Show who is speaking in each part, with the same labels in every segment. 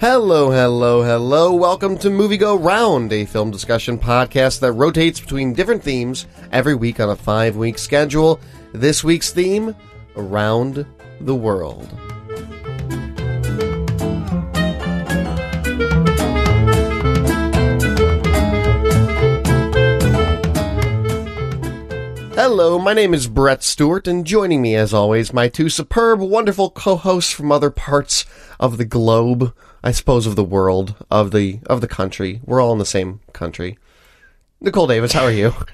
Speaker 1: Hello, hello, hello. Welcome to Movie Go Round, a film discussion podcast that rotates between different themes every week on a five week schedule. This week's theme Around the World. Hello, my name is Brett Stewart, and joining me, as always, my two superb, wonderful co-hosts from other parts of the globe, I suppose of the world, of the of the country. We're all in the same country. Nicole Davis, how are you?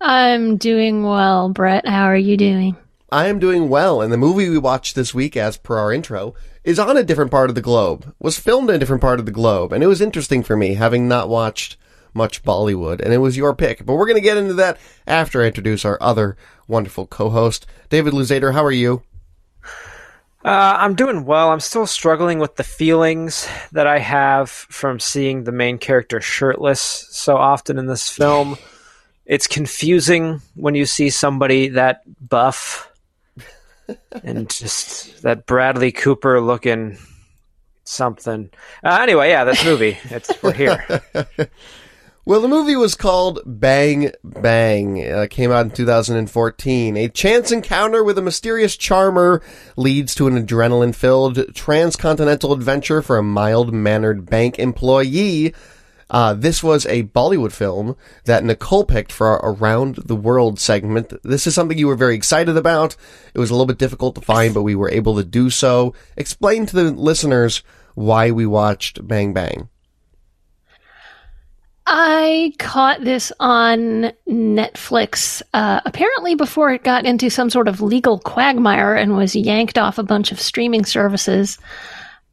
Speaker 2: I'm doing well, Brett. How are you doing?
Speaker 1: I am doing well, and the movie we watched this week, as per our intro, is on a different part of the globe. Was filmed in a different part of the globe, and it was interesting for me, having not watched much Bollywood, and it was your pick. But we're going to get into that after I introduce our other wonderful co-host, David Luzader. How are you?
Speaker 3: Uh, I'm doing well. I'm still struggling with the feelings that I have from seeing the main character shirtless so often in this film. It's confusing when you see somebody that buff and just that Bradley Cooper looking something. Uh, anyway, yeah, this movie. It's we're here.
Speaker 1: Well, the movie was called Bang Bang. Uh, came out in 2014. A chance encounter with a mysterious charmer leads to an adrenaline-filled transcontinental adventure for a mild-mannered bank employee. Uh, this was a Bollywood film that Nicole picked for our Around the World segment. This is something you were very excited about. It was a little bit difficult to find, but we were able to do so. Explain to the listeners why we watched Bang Bang.
Speaker 2: I caught this on Netflix, uh, apparently before it got into some sort of legal quagmire and was yanked off a bunch of streaming services.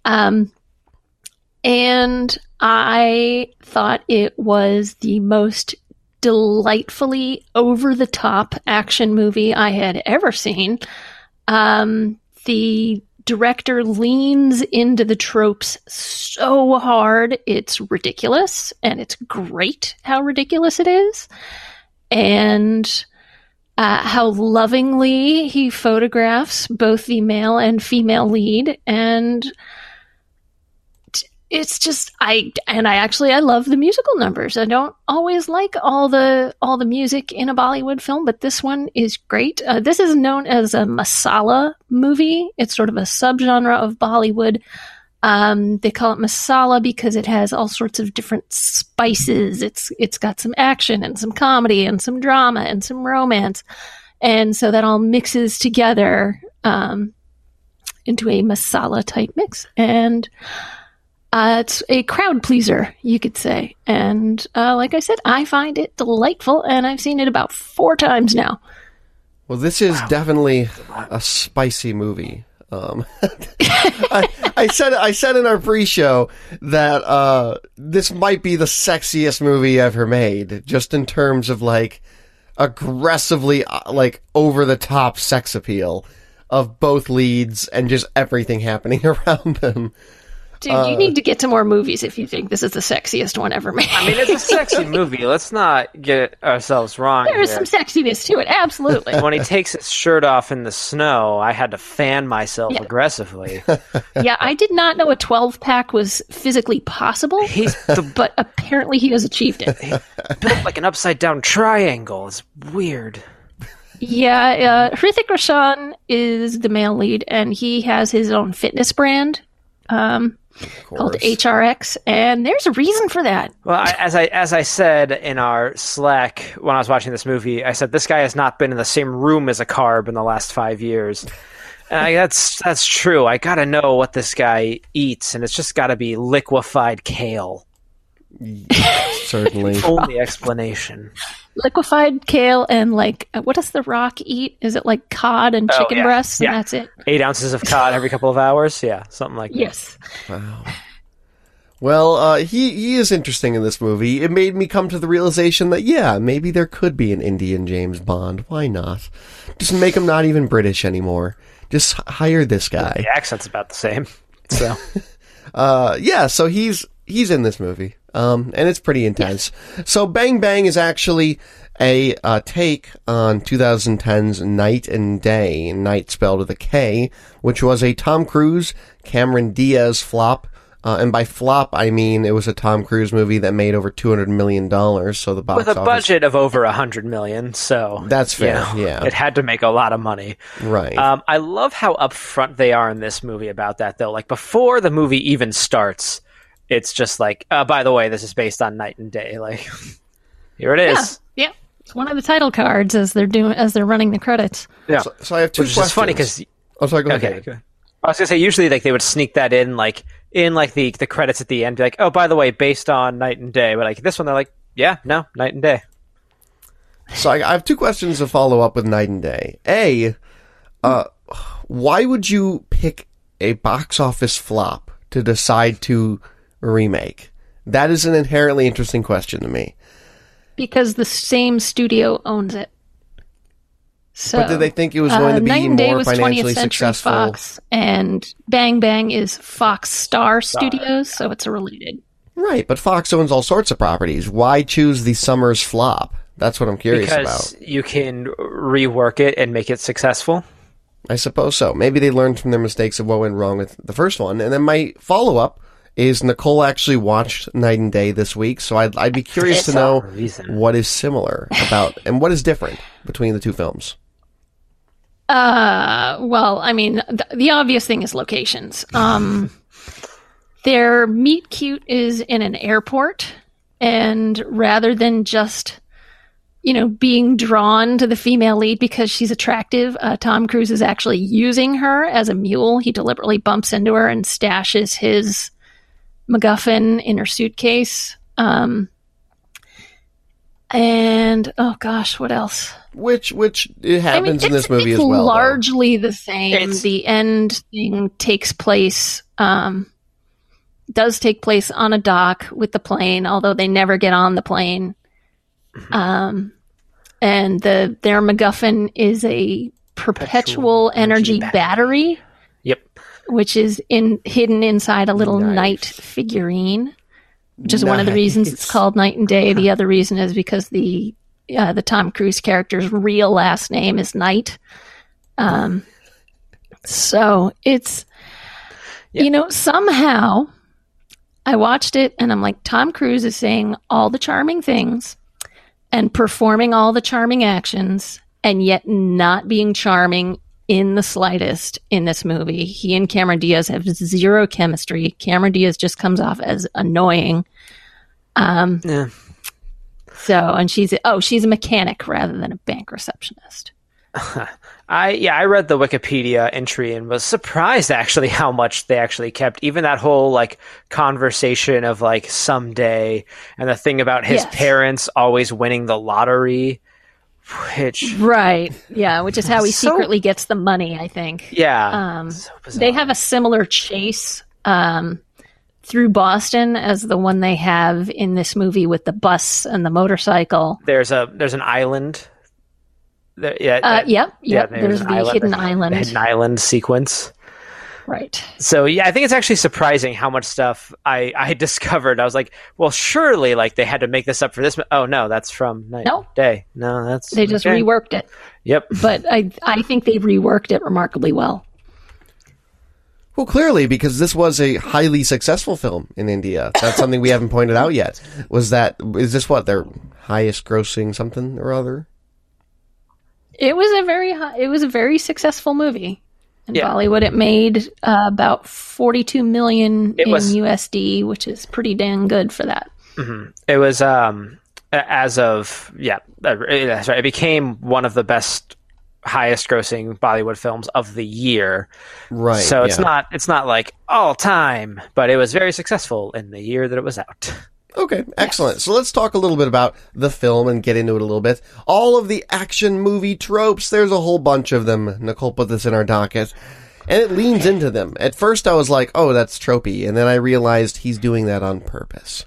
Speaker 2: Um, and I thought it was the most delightfully over the top action movie I had ever seen. Um, the director leans into the tropes so hard. It's ridiculous and it's great how ridiculous it is. And uh, how lovingly he photographs both the male and female lead. And it's just I and I actually I love the musical numbers. I don't always like all the all the music in a Bollywood film, but this one is great. Uh, this is known as a masala movie. It's sort of a subgenre of Bollywood. Um, they call it masala because it has all sorts of different spices. It's it's got some action and some comedy and some drama and some romance, and so that all mixes together um, into a masala type mix and. Uh, it's a crowd pleaser, you could say. And uh, like I said, I find it delightful, and I've seen it about four times now.
Speaker 1: Well, this is wow. definitely a spicy movie. Um, I, I, said I said in our pre-show that uh, this might be the sexiest movie ever made, just in terms of like aggressively uh, like over the top sex appeal of both leads and just everything happening around them.
Speaker 2: Dude, uh, you need to get to more movies if you think this is the sexiest one ever made.
Speaker 3: I mean, it's a sexy movie. Let's not get ourselves wrong.
Speaker 2: There's some sexiness to it, absolutely.
Speaker 3: when he takes his shirt off in the snow, I had to fan myself yeah. aggressively.
Speaker 2: yeah, I did not know a 12 pack was physically possible, He's the, but apparently he has achieved it.
Speaker 3: built like an upside down triangle. It's weird.
Speaker 2: Yeah, uh, Hrithik Roshan is the male lead, and he has his own fitness brand. Um, called HRX, and there's a reason for that.
Speaker 3: Well, I, as I as I said in our Slack when I was watching this movie, I said this guy has not been in the same room as a carb in the last five years. And I, that's that's true. I got to know what this guy eats, and it's just got to be liquefied kale.
Speaker 1: Certainly,
Speaker 3: only explanation.
Speaker 2: Liquefied kale and like uh, what does the rock eat? Is it like cod and oh, chicken oh, yeah. breasts and yeah. that's it?
Speaker 3: Eight ounces of cod every couple of hours? Yeah something like that.
Speaker 2: Yes.
Speaker 1: Wow. Well uh, he he is interesting in this movie. It made me come to the realization that yeah maybe there could be an indian james bond. Why not? Just make him not even british anymore. Just hire this guy.
Speaker 3: the accent's about the same so.
Speaker 1: Uh, yeah so he's he's in this movie Um, and it's pretty intense. So Bang Bang is actually a uh, take on 2010's Knight and Day, night spelled with a K, which was a Tom Cruise, Cameron Diaz flop. Uh, and by flop, I mean it was a Tom Cruise movie that made over two hundred million dollars. So the box
Speaker 3: With a
Speaker 1: office,
Speaker 3: budget of over a hundred million, so
Speaker 1: That's
Speaker 3: you
Speaker 1: fair,
Speaker 3: know,
Speaker 1: yeah.
Speaker 3: it had to make a lot of money.
Speaker 1: right?
Speaker 3: Um, I love how upfront they are in this movie about that, though. Like before the movie even starts, it's just like, uh, by the way, this is based on Knight and Day. Like, here it is.
Speaker 2: Yeah, yeah. It's one of the title cards as they're doing as they're running the credits.
Speaker 3: Yeah,
Speaker 1: so, so I have two
Speaker 3: which is
Speaker 1: questions.
Speaker 3: just funny because
Speaker 1: oh, sorry, go ahead.
Speaker 3: okay. I was gonna say usually like they would sneak that in like in like the the credits at the end, be like, oh, by the way, based on Knight and Day. But like this one, they're like, yeah, no, Knight and Day.
Speaker 1: So I, I have two questions to follow up with Knight and Day. A, uh, why would you pick a box office flop to decide to remake? That is an inherently interesting question to me.
Speaker 2: because the same studio owns it. So,
Speaker 1: But did they think it was going
Speaker 2: uh,
Speaker 1: to be
Speaker 2: Knight and Day
Speaker 1: more
Speaker 2: was
Speaker 1: financially
Speaker 2: 20th Century
Speaker 1: successful?
Speaker 2: Fox, and Bang Bang is Fox Star Studios, so it's a related.
Speaker 1: Right, but Fox owns all sorts of properties. Why choose the summer's flop? That's what I'm curious
Speaker 3: Because
Speaker 1: about.
Speaker 3: you can rework it and make it successful.
Speaker 1: I suppose so. Maybe they learned from their mistakes of what went wrong with the first one. And then my follow up is Nicole actually watched Knight and Day this week, so I'd, I'd be curious to know what is similar about and what is different between the two films.
Speaker 2: Uh, well, I mean, th- the obvious thing is locations. Um, their meet cute is in an airport, and rather than just, you know, being drawn to the female lead because she's attractive, uh, Tom Cruise is actually using her as a mule. He deliberately bumps into her and stashes his MacGuffin in her suitcase. Um, and oh gosh, what else?
Speaker 1: Which which it
Speaker 2: I mean,
Speaker 1: happens in
Speaker 2: it's,
Speaker 1: this movie
Speaker 2: it's
Speaker 1: as well. though.
Speaker 2: largely the same.
Speaker 3: It's-
Speaker 2: the end thing takes place, um, does take place on a dock with the plane, although they never get on the plane.
Speaker 1: Mm-hmm.
Speaker 2: Um, and the their MacGuffin is a perpetual,
Speaker 3: Perpetual
Speaker 2: energy,
Speaker 3: energy
Speaker 2: battery.
Speaker 3: Yep.
Speaker 2: Which is in hidden inside a little
Speaker 1: Nice.
Speaker 2: knight figurine, which is one of the reasons it's called Knight and Day. The other reason is because the uh, the Tom Cruise character's real last name is Knight. Um, so it's you know somehow I watched it and I'm like Tom Cruise is saying all the charming things and performing all the charming actions and yet not being charming in the slightest in this movie. He and Cameron Diaz have zero chemistry. Cameron Diaz just comes off as annoying. Um,
Speaker 3: Yeah.
Speaker 2: so, and she's oh, she's a mechanic rather than a bank receptionist.
Speaker 3: I yeah, I read the Wikipedia entry and was surprised actually how much they actually kept. Even that whole like conversation of like someday and the thing about his
Speaker 2: Yes.
Speaker 3: parents always winning the lottery, which
Speaker 2: Right. Yeah, which is how he
Speaker 3: So-
Speaker 2: secretly gets the money, I think.
Speaker 3: yeah,
Speaker 2: Um,
Speaker 3: so
Speaker 2: they have a similar chase um, through Boston as the one they have in this movie with the bus and the motorcycle.
Speaker 3: there's a there's an island. There, yeah,
Speaker 2: Uh,
Speaker 3: that-
Speaker 2: yep,
Speaker 3: yeah,
Speaker 2: yep. there's
Speaker 3: an
Speaker 2: the hidden island.
Speaker 3: the hidden island sequence.
Speaker 2: Right.
Speaker 3: So yeah, I think it's actually surprising how much stuff I I discovered. I was like, well, surely like they had to make this up for this. Oh no, that's from Night
Speaker 2: No.
Speaker 3: Day. No, that's
Speaker 2: They just
Speaker 3: okay.
Speaker 2: reworked it.
Speaker 3: Yep.
Speaker 2: But I I think they reworked it remarkably well.
Speaker 1: Well, clearly, because this was a highly successful film in India. That's something we haven't pointed out yet. Was that is this what their highest grossing something or other?
Speaker 2: It was a very high, it was a very successful movie. In
Speaker 3: Yeah.
Speaker 2: Bollywood, it made uh, about 42 million
Speaker 3: It
Speaker 2: in
Speaker 3: was-
Speaker 2: USD, which is pretty dang good for that.
Speaker 3: It was um as of yeah, uh, that's. It became one of the best highest grossing Bollywood films of the year.
Speaker 1: Right.
Speaker 3: so it's
Speaker 1: yeah.
Speaker 3: not it's not like all time, but it was very successful in the year that it was out.
Speaker 1: Okay, excellent. So let's talk a little bit about the film and get into it a little bit. All of the action movie tropes, there's a whole bunch of them. Nicole put this in our docket. And it leans into them. At first I was like, oh, that's tropey. And then I realized he's doing that on purpose.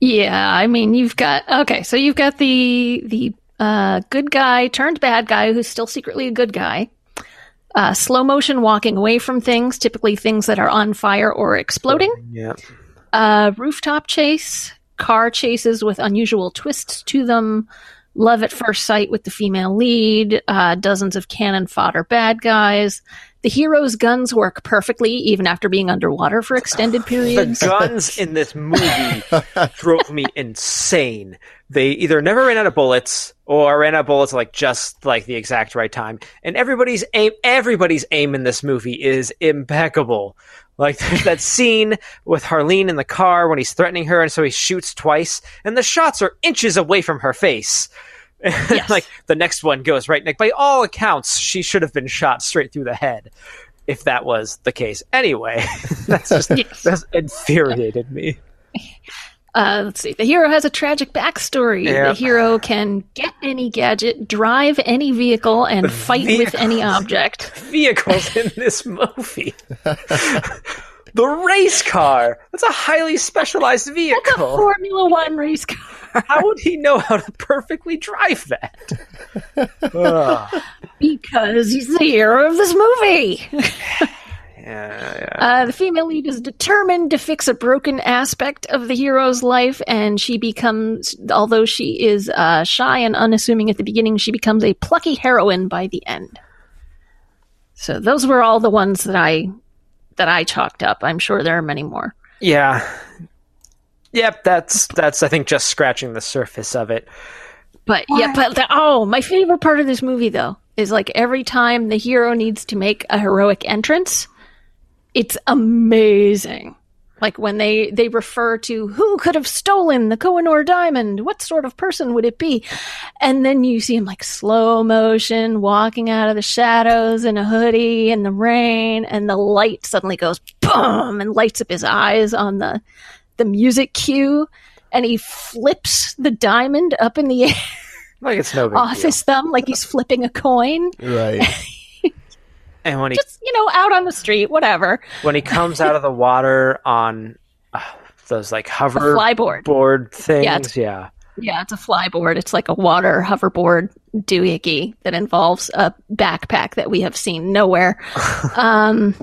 Speaker 2: Yeah, I mean, you've got okay, so you've got the the uh, good guy turned bad guy who's still secretly a good guy. Uh, slow motion walking away from things, typically things that are on fire or exploding.
Speaker 3: Yeah.
Speaker 2: Uh, rooftop chase, car chases with unusual twists to them, love at first sight with the female lead, uh, dozens of cannon fodder bad guys. The hero's guns work perfectly even after being underwater for extended periods.
Speaker 3: The guns in this movie drove me insane. They either never ran out of bullets or ran out of bullets like just like the exact right time. And everybody's aim everybody's aim in this movie is impeccable. Like there's that scene with Harleen in the car when he's threatening her and so he shoots twice and the shots are inches away from her face. like the next one goes right like by all accounts she should have been shot straight through the head if that was the case. Anyway, that's just
Speaker 2: Yes.
Speaker 3: that's infuriated me.
Speaker 2: Uh, let's see. The hero has a tragic backstory. The hero can get any gadget, drive any vehicle, and fight with any object.
Speaker 3: vehicles in this movie. the race car. That's a highly specialized vehicle.
Speaker 2: Formula One race car.
Speaker 3: How would he know how to perfectly drive that?
Speaker 2: Because he's the hero of this movie.
Speaker 3: Yeah, yeah.
Speaker 2: Uh, the female lead is determined to fix a broken aspect of the hero's life, and she becomes, although she is uh, shy and unassuming at the beginning, she becomes a plucky heroine by the end. So those were all the ones that I that I chalked up. I'm sure there are many more.
Speaker 3: yeah. Yep, that's that's I think just scratching the surface of it.
Speaker 2: But yeah, but the, oh, my favorite part of this movie though is like every time the hero needs to make a heroic entrance, it's amazing. Like when they they refer to who could have stolen the Kohinoor diamond, what sort of person would it be? And then you see him like slow motion walking out of the shadows in a hoodie in the rain, and the light suddenly goes boom and lights up his eyes on the the music cue, and he flips the diamond up in the air
Speaker 3: Like it's no
Speaker 2: off
Speaker 3: deal.
Speaker 2: his thumb like he's flipping a coin.
Speaker 1: Right.
Speaker 3: And when he
Speaker 2: Just, you know, out on the street, whatever.
Speaker 3: when he comes out of the water on uh, those like hover
Speaker 2: flyboard.
Speaker 3: board things,
Speaker 2: Yeah, it's-
Speaker 3: yeah.
Speaker 2: Yeah, it's a flyboard. It's like a water hoverboard doohickey that involves a backpack that we have seen nowhere. um,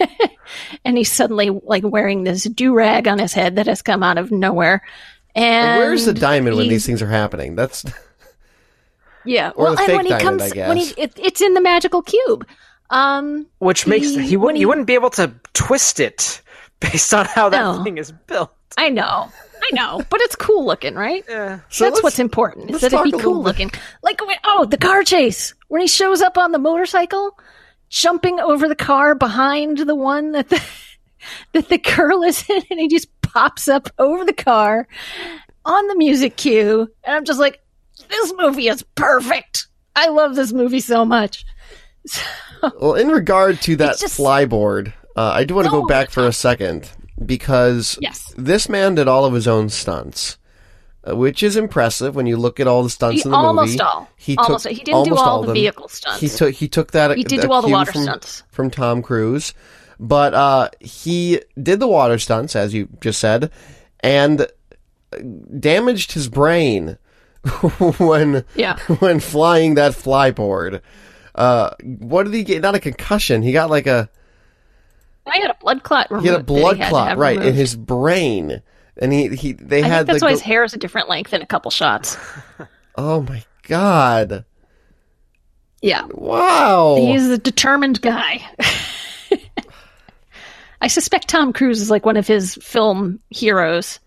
Speaker 2: and he's suddenly like wearing this do rag on his head that has come out of nowhere. And
Speaker 1: Where's the diamond when these things are happening? That's
Speaker 2: Yeah,
Speaker 1: or
Speaker 2: well,
Speaker 1: the
Speaker 2: and
Speaker 1: fake
Speaker 2: when he
Speaker 1: diamond,
Speaker 2: comes, when he it, it's in the magical cube. Um,
Speaker 3: Which makes
Speaker 2: He-
Speaker 3: he wouldn't
Speaker 2: he-
Speaker 3: you wouldn't be able to twist it based on how that
Speaker 2: No.
Speaker 3: thing is built.
Speaker 2: I know, I know, but it's cool looking, right?
Speaker 3: Yeah.
Speaker 1: So
Speaker 2: That's what's important. Is
Speaker 1: let's
Speaker 2: that it
Speaker 1: talk
Speaker 2: be
Speaker 1: a little
Speaker 2: cool
Speaker 1: bit-
Speaker 2: looking? Like when, oh, the car chase when he shows up on the motorcycle, jumping over the car behind the one that the that the girl is in, and he just pops up over the car on the music cue, and I'm just like, this movie is perfect. I love this movie so much.
Speaker 1: Well, in regard to that
Speaker 2: just-
Speaker 1: flyboard, uh, I do want to go back for a second because
Speaker 2: Yes.
Speaker 1: this man did all of his own stunts, uh, which is impressive when you look at all the stunts
Speaker 2: He-
Speaker 1: in the
Speaker 2: almost
Speaker 1: movie.
Speaker 2: all.
Speaker 1: He
Speaker 2: Almost
Speaker 1: took
Speaker 2: all. He didn't do
Speaker 1: almost
Speaker 2: all the vehicle stunts.
Speaker 1: He took he took that.
Speaker 2: He did do all the water
Speaker 1: from,
Speaker 2: stunts.
Speaker 1: from Tom Cruise, but uh, he did the water stunts as you just said, and uh, damaged his brain when
Speaker 2: Yeah.
Speaker 1: when flying that flyboard. Uh, what did he get? Not a concussion. He got like a
Speaker 2: I had a blood clot removed.
Speaker 1: he had a blood
Speaker 2: had
Speaker 1: clot right in his brain, and he he they
Speaker 2: I
Speaker 1: had
Speaker 2: that's
Speaker 1: the
Speaker 2: why his hair is a different length in a couple shots.
Speaker 1: oh my god!
Speaker 2: Yeah.
Speaker 1: Wow.
Speaker 2: He's a determined guy. I suspect Tom Cruise is like one of his film heroes.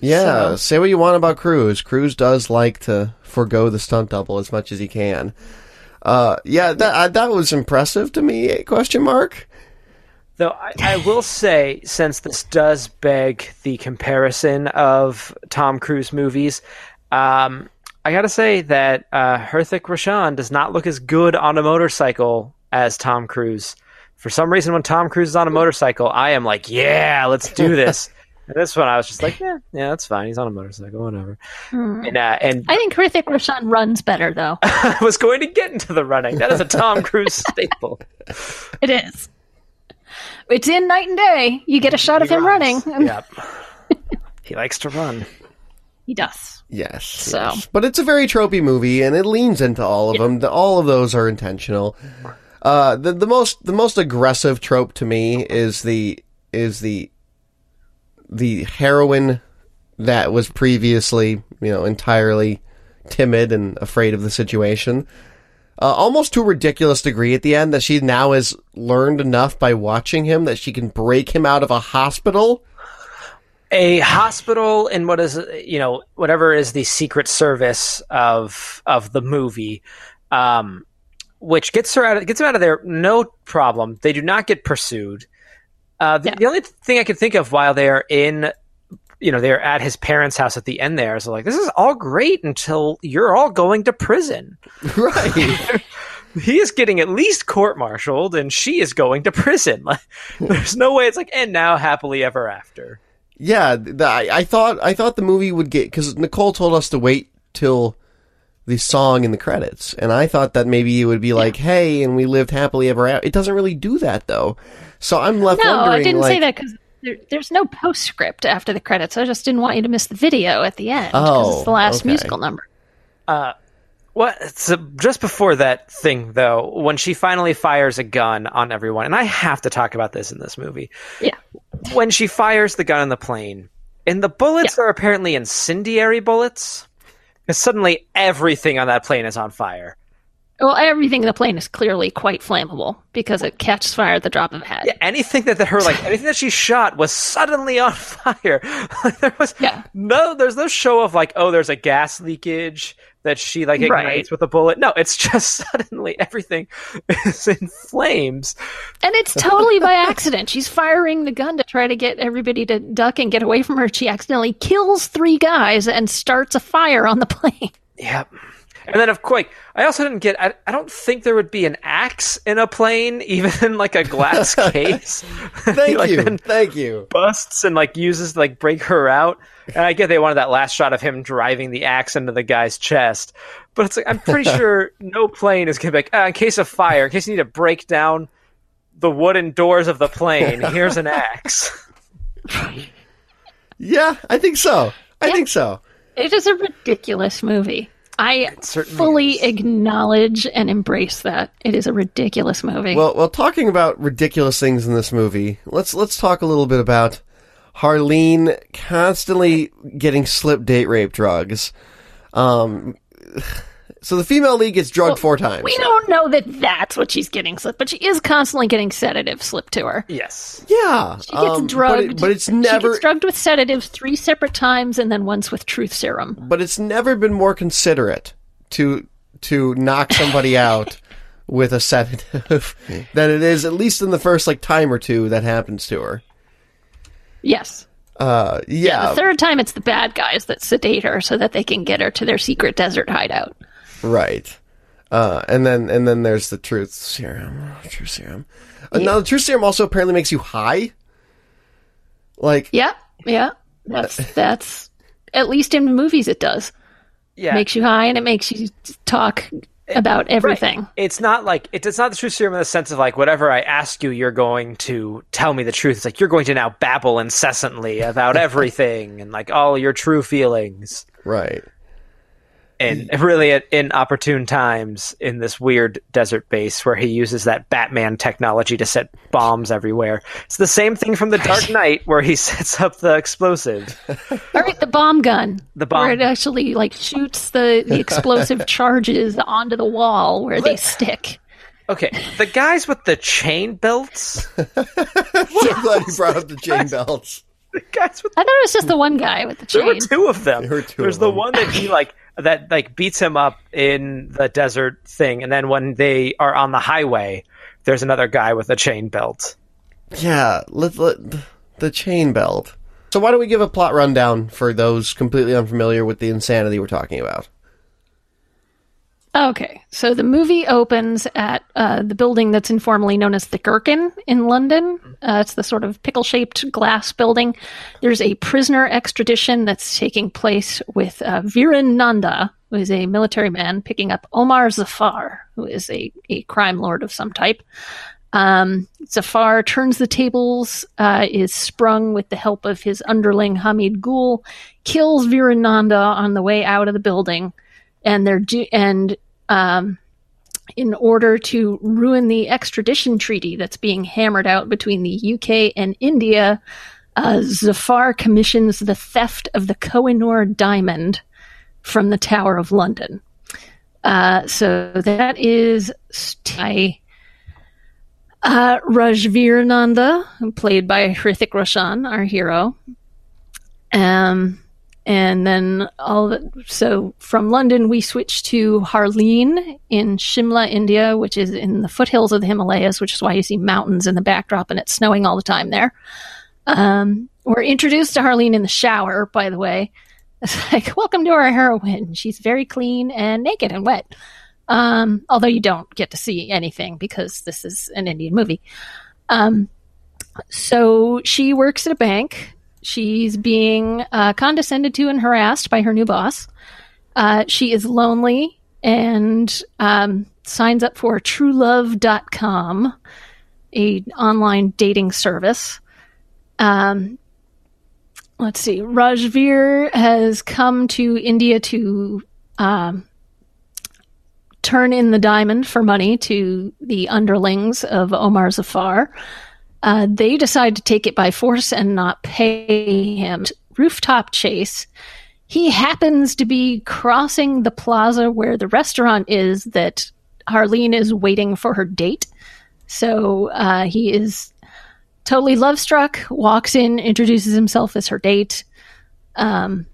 Speaker 1: Yeah,
Speaker 2: So-
Speaker 1: say what you want about Cruise. Cruise does like to forego the stunt double as much as he can. Uh, yeah, that that was impressive to me. eh, Question mark.
Speaker 3: Though I, I will say, since this does beg the comparison of Tom Cruise movies, um, I gotta say that uh, Hrithik Roshan does not look as good on a motorcycle as Tom Cruise. For some reason, when Tom Cruise is on a motorcycle, I am like, "Yeah, let's do this." and this one, I was just like, "Yeah, yeah, that's fine. He's on a motorcycle, whatever." And uh, and
Speaker 2: I think Hrithik Roshan runs better, though.
Speaker 3: I was going to get into the running. That is a Tom Cruise staple.
Speaker 2: it is. It's in Knight and Day. You get a shot of him running.
Speaker 3: Yep. he likes to run.
Speaker 2: He does.
Speaker 1: Yes.
Speaker 2: So-
Speaker 1: yes. but it's a very tropey movie, and it leans into all of them. All of those are intentional. Uh, the the most the most aggressive trope to me is the is the the heroine that was previously, you know, entirely timid and afraid of the situation. Uh, almost to a ridiculous degree at the end that she now has learned enough by watching him that she can break him out of a hospital.
Speaker 3: a hospital in what is you know whatever is the secret service of of the movie um which gets her out of, gets them out of there no problem they do not get pursued uh the,
Speaker 2: Yeah.
Speaker 3: the only thing i can think of while they are in you know they're at his parents house at the end there is so like this is all great until you're all going to prison
Speaker 1: Right.
Speaker 3: he is getting at least court-martialed and she is going to prison like there's no way it's like and now happily ever after
Speaker 1: yeah. The, I, I thought I thought the movie would get because Nicole told us to wait till the song in the credits, and I thought that maybe it would be like, "Hey," and we lived happily ever after. It doesn't really do that though, so I'm left wondering.
Speaker 2: No,
Speaker 1: wondering.
Speaker 2: I didn't
Speaker 1: like,
Speaker 2: say that because there, there's no postscript after the credits. I just didn't want you to miss the video at the end. 'cause
Speaker 1: Oh,
Speaker 2: it's the last
Speaker 1: okay.
Speaker 2: musical number.
Speaker 3: Uh, What? So just before that thing, though, when she finally fires a gun on everyone, and I have to talk about this in this movie.
Speaker 2: Yeah.
Speaker 3: When she fires the gun on the plane, and the bullets are apparently incendiary bullets, because suddenly everything on that plane is on fire.
Speaker 2: Well, everything in the plane is clearly quite flammable because it catches fire at the drop of a hat.
Speaker 3: Yeah, anything that, her like anything that she shot was suddenly on fire. There was
Speaker 2: Yeah.
Speaker 3: no, there's no show of like, oh, there's a gas leakage that she like ignites
Speaker 2: Right.
Speaker 3: with a bullet. No, it's just suddenly everything is in flames.
Speaker 2: And it's totally by accident. She's firing the gun to try to get everybody to duck and get away from her. She accidentally kills three guys and starts a fire on the plane.
Speaker 3: Yep. And then of course, I also didn't get. I, I don't think there would be an axe in a plane, even in like a glass case.
Speaker 1: Thank
Speaker 3: Like,
Speaker 1: you,
Speaker 3: then
Speaker 1: thank you.
Speaker 3: busts and like uses like break her out. And I get they wanted that last shot of him driving the axe into the guy's chest, but it's like I'm pretty sure no plane is gonna be like, ah, in case of fire, in case you need to break down the wooden doors of the plane, here's an axe.
Speaker 1: Yeah, I think so. I
Speaker 2: Yeah.
Speaker 1: think so.
Speaker 2: It is a ridiculous movie. I fully
Speaker 3: is.
Speaker 2: acknowledge and embrace that. It is a ridiculous movie.
Speaker 1: Well, well, talking about ridiculous things in this movie, let's let's talk a little bit about Harleen constantly getting slip date rape drugs. Um, so the female lead gets drugged four times.
Speaker 2: we don't know that that's what she's getting slipped, but she is constantly getting sedatives slipped to her.
Speaker 3: Yes.
Speaker 1: yeah,
Speaker 2: She gets
Speaker 1: um,
Speaker 2: drugged.
Speaker 1: but, it- but it's
Speaker 2: She
Speaker 1: never.
Speaker 2: gets drugged with sedatives three separate times, and then once with truth serum.
Speaker 1: but it's never been more considerate to to knock somebody out with a sedative than it is at least in the first like time or two that happens to her.
Speaker 2: Yes.
Speaker 1: Uh, yeah,
Speaker 2: The third time, it's the bad guys that sedate her so that they can get her to their secret desert hideout.
Speaker 1: Right. Uh, and then and then there's the truth serum. Truth serum. Uh, Now the truth serum also apparently makes you high. Like
Speaker 2: Yeah, yeah. That's that's at least in movies it does.
Speaker 3: Yeah.
Speaker 2: Makes you high and it makes you talk about everything.
Speaker 3: It's not like it- it's not the truth serum in the sense of like whatever I ask you, you're going to tell me the truth. It's like you're going to now babble incessantly about everything and like all your true feelings.
Speaker 1: right.
Speaker 3: And really at inopportune times in this weird desert base where he uses that Batman technology to set bombs everywhere. It's the same thing from the Dark Knight where he sets up the explosive.
Speaker 2: All right, the bomb gun.
Speaker 3: The bomb-
Speaker 2: Where it actually like shoots the, the explosive charges onto the wall where they stick.
Speaker 3: Okay, the guys with the chain belts.
Speaker 1: So glad you brought up the chain belts.
Speaker 3: The guys with
Speaker 2: I thought it was just the one guy with the
Speaker 3: there were two of them.
Speaker 1: There were two
Speaker 3: There's
Speaker 1: of
Speaker 3: the
Speaker 1: them.
Speaker 3: one that he like that like beats him up in the desert thing, and then when they are on the highway, there's another guy with a chain belt.
Speaker 1: Yeah, let, let the chain belt. So why don't we give a plot rundown for those completely unfamiliar with the insanity we're talking about?
Speaker 2: Okay, so the movie opens at uh, the building that's informally known as the Gherkin in London. Uh, it's the sort of pickle shaped glass building. There's a prisoner extradition that's taking place with uh, Nanda, who is a military man, picking up Omar Zafar, who is a, a crime lord of some type. Um, Zafar turns the tables, uh, is sprung with the help of his underling Hamid Gul, kills Viren Nanda on the way out of the building, and they're do- and um, in order to ruin the extradition treaty that's being hammered out between the UK and India, uh, Zafar commissions the theft of the Kohinoor diamond from the Tower of London. Uh, so that is Sty. Uh, Rajveer Nanda, played by Hrithik Roshan, our hero. Um, and then all the, so from London we switch to Harleen in Shimla, India, which is in the foothills of the Himalayas, which is why you see mountains in the backdrop and it's snowing all the time there. Um, we're introduced to Harleen in the shower, by the way. It's like, welcome to our heroine. She's very clean and naked and wet. Um, although you don't get to see anything because this is an Indian movie. Um, so she works at a bank. She's being uh, condescended to and harassed by her new boss. Uh, she is lonely and um, signs up for truelove.com, a online dating service. Um, let's see. Rajveer has come to India to um, turn in the diamond for money to the underlings of Omar Zafar. Uh, they decide to take it by force and not pay him. Rooftop chase. He happens to be crossing the plaza where the restaurant is that Harleen is waiting for her date. So uh, he is totally love struck, walks in, introduces himself as her date. Um,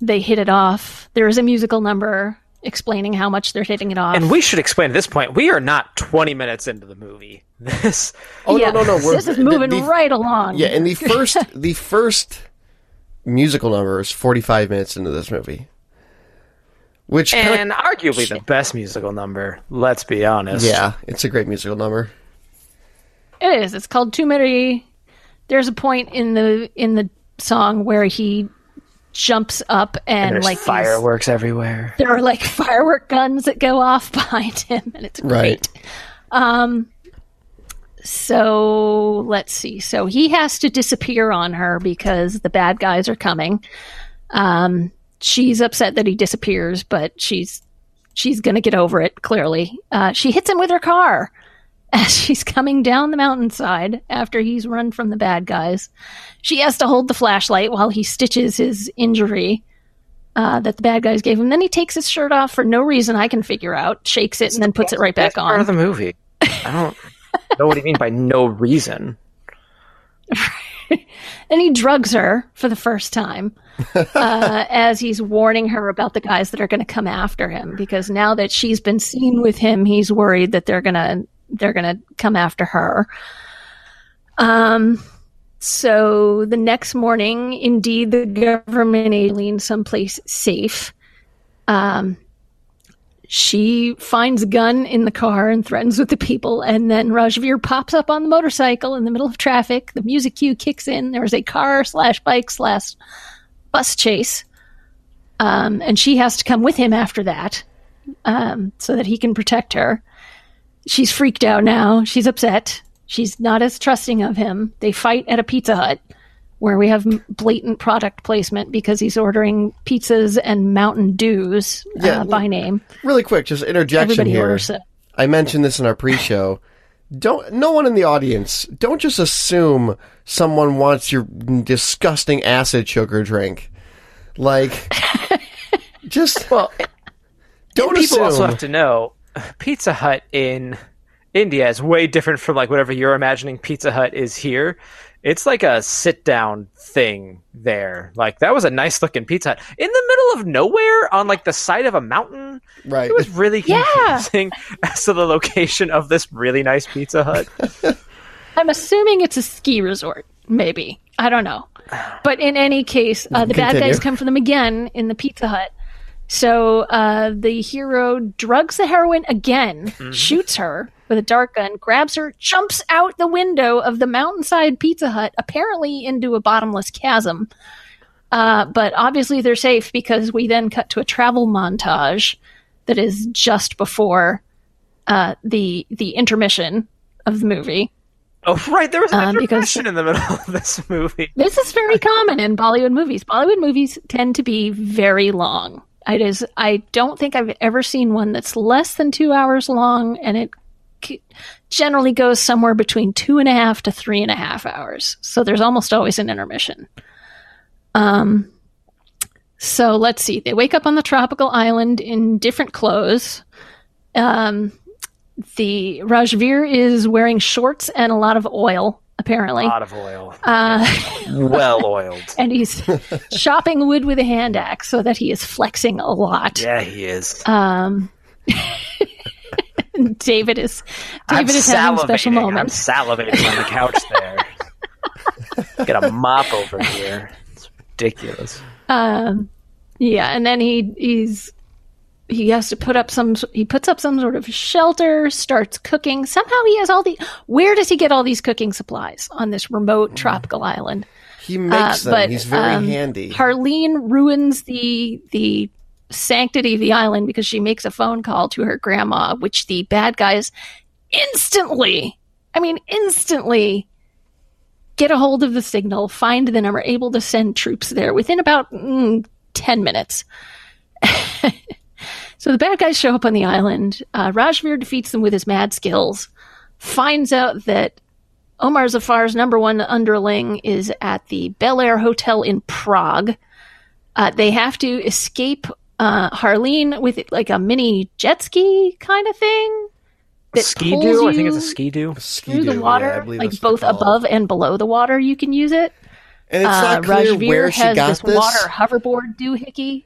Speaker 2: they hit it off. There is a musical number explaining how much they're hitting it off.
Speaker 3: And we should explain at this point, we are not 20 minutes into the movie. This
Speaker 1: Oh
Speaker 2: yeah,
Speaker 1: no no no! we're-
Speaker 2: this is moving
Speaker 1: the- the-
Speaker 2: right along.
Speaker 1: Yeah, and the first the first musical number is forty five minutes into this movie, which kinda-
Speaker 3: and arguably the best musical number, let's be honest.
Speaker 1: yeah, it's a great musical number.
Speaker 2: It is. It's called Tu Meri. There's a point in the in the song where he jumps up and,
Speaker 3: And there's
Speaker 2: like these-
Speaker 3: fireworks everywhere.
Speaker 2: there are like firework guns that go off behind him, and it's great.
Speaker 1: Right.
Speaker 2: So let's see. So he has to disappear on her because the bad guys are coming. Um, she's upset that he disappears, but she's she's gonna get over it. Clearly, uh, she hits him with her car as she's coming down the mountainside after he's run from the bad guys. She has to hold the flashlight while he stitches his injury. Uh, that the bad guys gave him. Then he takes his shirt off for no reason I can figure out, shakes it, and then puts it right back
Speaker 3: on. part of the movie. I don't know what he mean by no reason.
Speaker 2: and he drugs her for the first time uh, as he's warning her about the guys that are going to come after him because now that she's been seen with him he's worried that they're going to they're going to come after her um so the next morning indeed the government alien someplace safe um she finds a gun in the car and threatens with the people, and then Rajveer pops up on the motorcycle in the middle of traffic. The music cue kicks in. There is a car slash bike slash bus chase, um, and she has to come with him after that, um, so that he can protect her. She's freaked out now. She's upset. She's not as trusting of him. They fight at a Pizza Hut where we have blatant product placement because he's ordering pizzas and Mountain Dews
Speaker 1: Yeah,
Speaker 2: uh, by name.
Speaker 1: Really quick, just interjection
Speaker 2: Everybody
Speaker 1: here. I mentioned this in our pre-show. Don't no one in the audience. Don't just assume someone wants your disgusting acid sugar drink. Like, just
Speaker 3: Well,
Speaker 1: don't
Speaker 3: people
Speaker 1: assume.
Speaker 3: also have to know Pizza Hut in India is way different from like whatever you're imagining Pizza Hut is here. It's like a sit down thing there. Like that was a nice looking Pizza Hut in the middle of nowhere on like the side of a mountain.
Speaker 1: right.
Speaker 3: It was really
Speaker 2: Yeah.
Speaker 3: confusing as to the location of this really nice Pizza Hut.
Speaker 2: I'm assuming it's a ski resort, maybe. I don't know. But in any case, uh, the bad guys come for them again in the Pizza Hut. So uh, the hero drugs the heroine again, shoots her with a dart gun, grabs her, jumps out the window of the mountainside Pizza Hut, apparently into a bottomless chasm. Uh, but obviously they're safe because we then cut to a travel montage that is just before uh, the the intermission of the movie.
Speaker 3: Oh right, there was an
Speaker 2: Um, because-
Speaker 3: in the middle of this movie.
Speaker 2: This is very common in Bollywood movies. Bollywood movies tend to be very long. It is. I don't think I've ever seen one that's less than two hours long, and it generally goes somewhere between two and a half to three and a half hours. So there's almost always an intermission. Um, so let's see. They wake up on the tropical island in different clothes. Um, the Rajveer is wearing shorts and a lot of oil, apparently.
Speaker 3: A lot of oil.
Speaker 2: Uh,
Speaker 3: well oiled.
Speaker 2: and he's chopping wood with a hand axe so that he is flexing a lot.
Speaker 3: Yeah, he is.
Speaker 2: Um, David is David
Speaker 3: I'm
Speaker 2: is having special
Speaker 3: salivating. I'm salivating on the couch there. Got a mop over here. It's ridiculous.
Speaker 2: Um, yeah, and then he he's he has to put up some he puts up some sort of shelter, starts cooking. Somehow he has all the where does he get all these cooking supplies on this remote tropical island?
Speaker 1: He makes them.
Speaker 2: Uh, but,
Speaker 1: He's very
Speaker 2: um,
Speaker 1: handy.
Speaker 2: Harleen ruins the the sanctity of the island because she makes a phone call to her grandma, which the bad guys instantly, I mean, instantly get a hold of the signal, find the number, able to send troops there within about mm, 10 minutes. so the bad guys show up on the island. Uh, Rajveer defeats them with his mad skills, finds out that Omar Zafar's number one underling is at the Bel Air Hotel in Prague. Uh, they have to escape uh, Harleen with like a mini jet ski kind of thing that
Speaker 3: ski
Speaker 2: pulls
Speaker 3: do? I think it's a ski do.
Speaker 2: through the
Speaker 1: Ski-Doo,
Speaker 2: water,
Speaker 1: yeah,
Speaker 2: like both above and below the water. You can use it.
Speaker 1: And it's
Speaker 2: Uh,
Speaker 1: not clear
Speaker 2: Rajveer
Speaker 1: where she
Speaker 2: has
Speaker 1: got
Speaker 2: this,
Speaker 1: this.
Speaker 2: water hoverboard doohickey,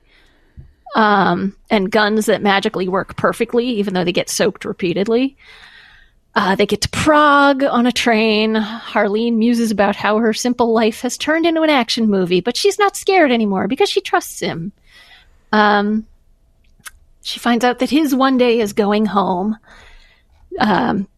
Speaker 2: um, and guns that magically work perfectly, even though they get soaked repeatedly. Uh, they get to Prague on a train. Harleen muses about how her simple life has turned into an action movie, but she's not scared anymore because she trusts him. Um, she finds out that his one day is going home. Um,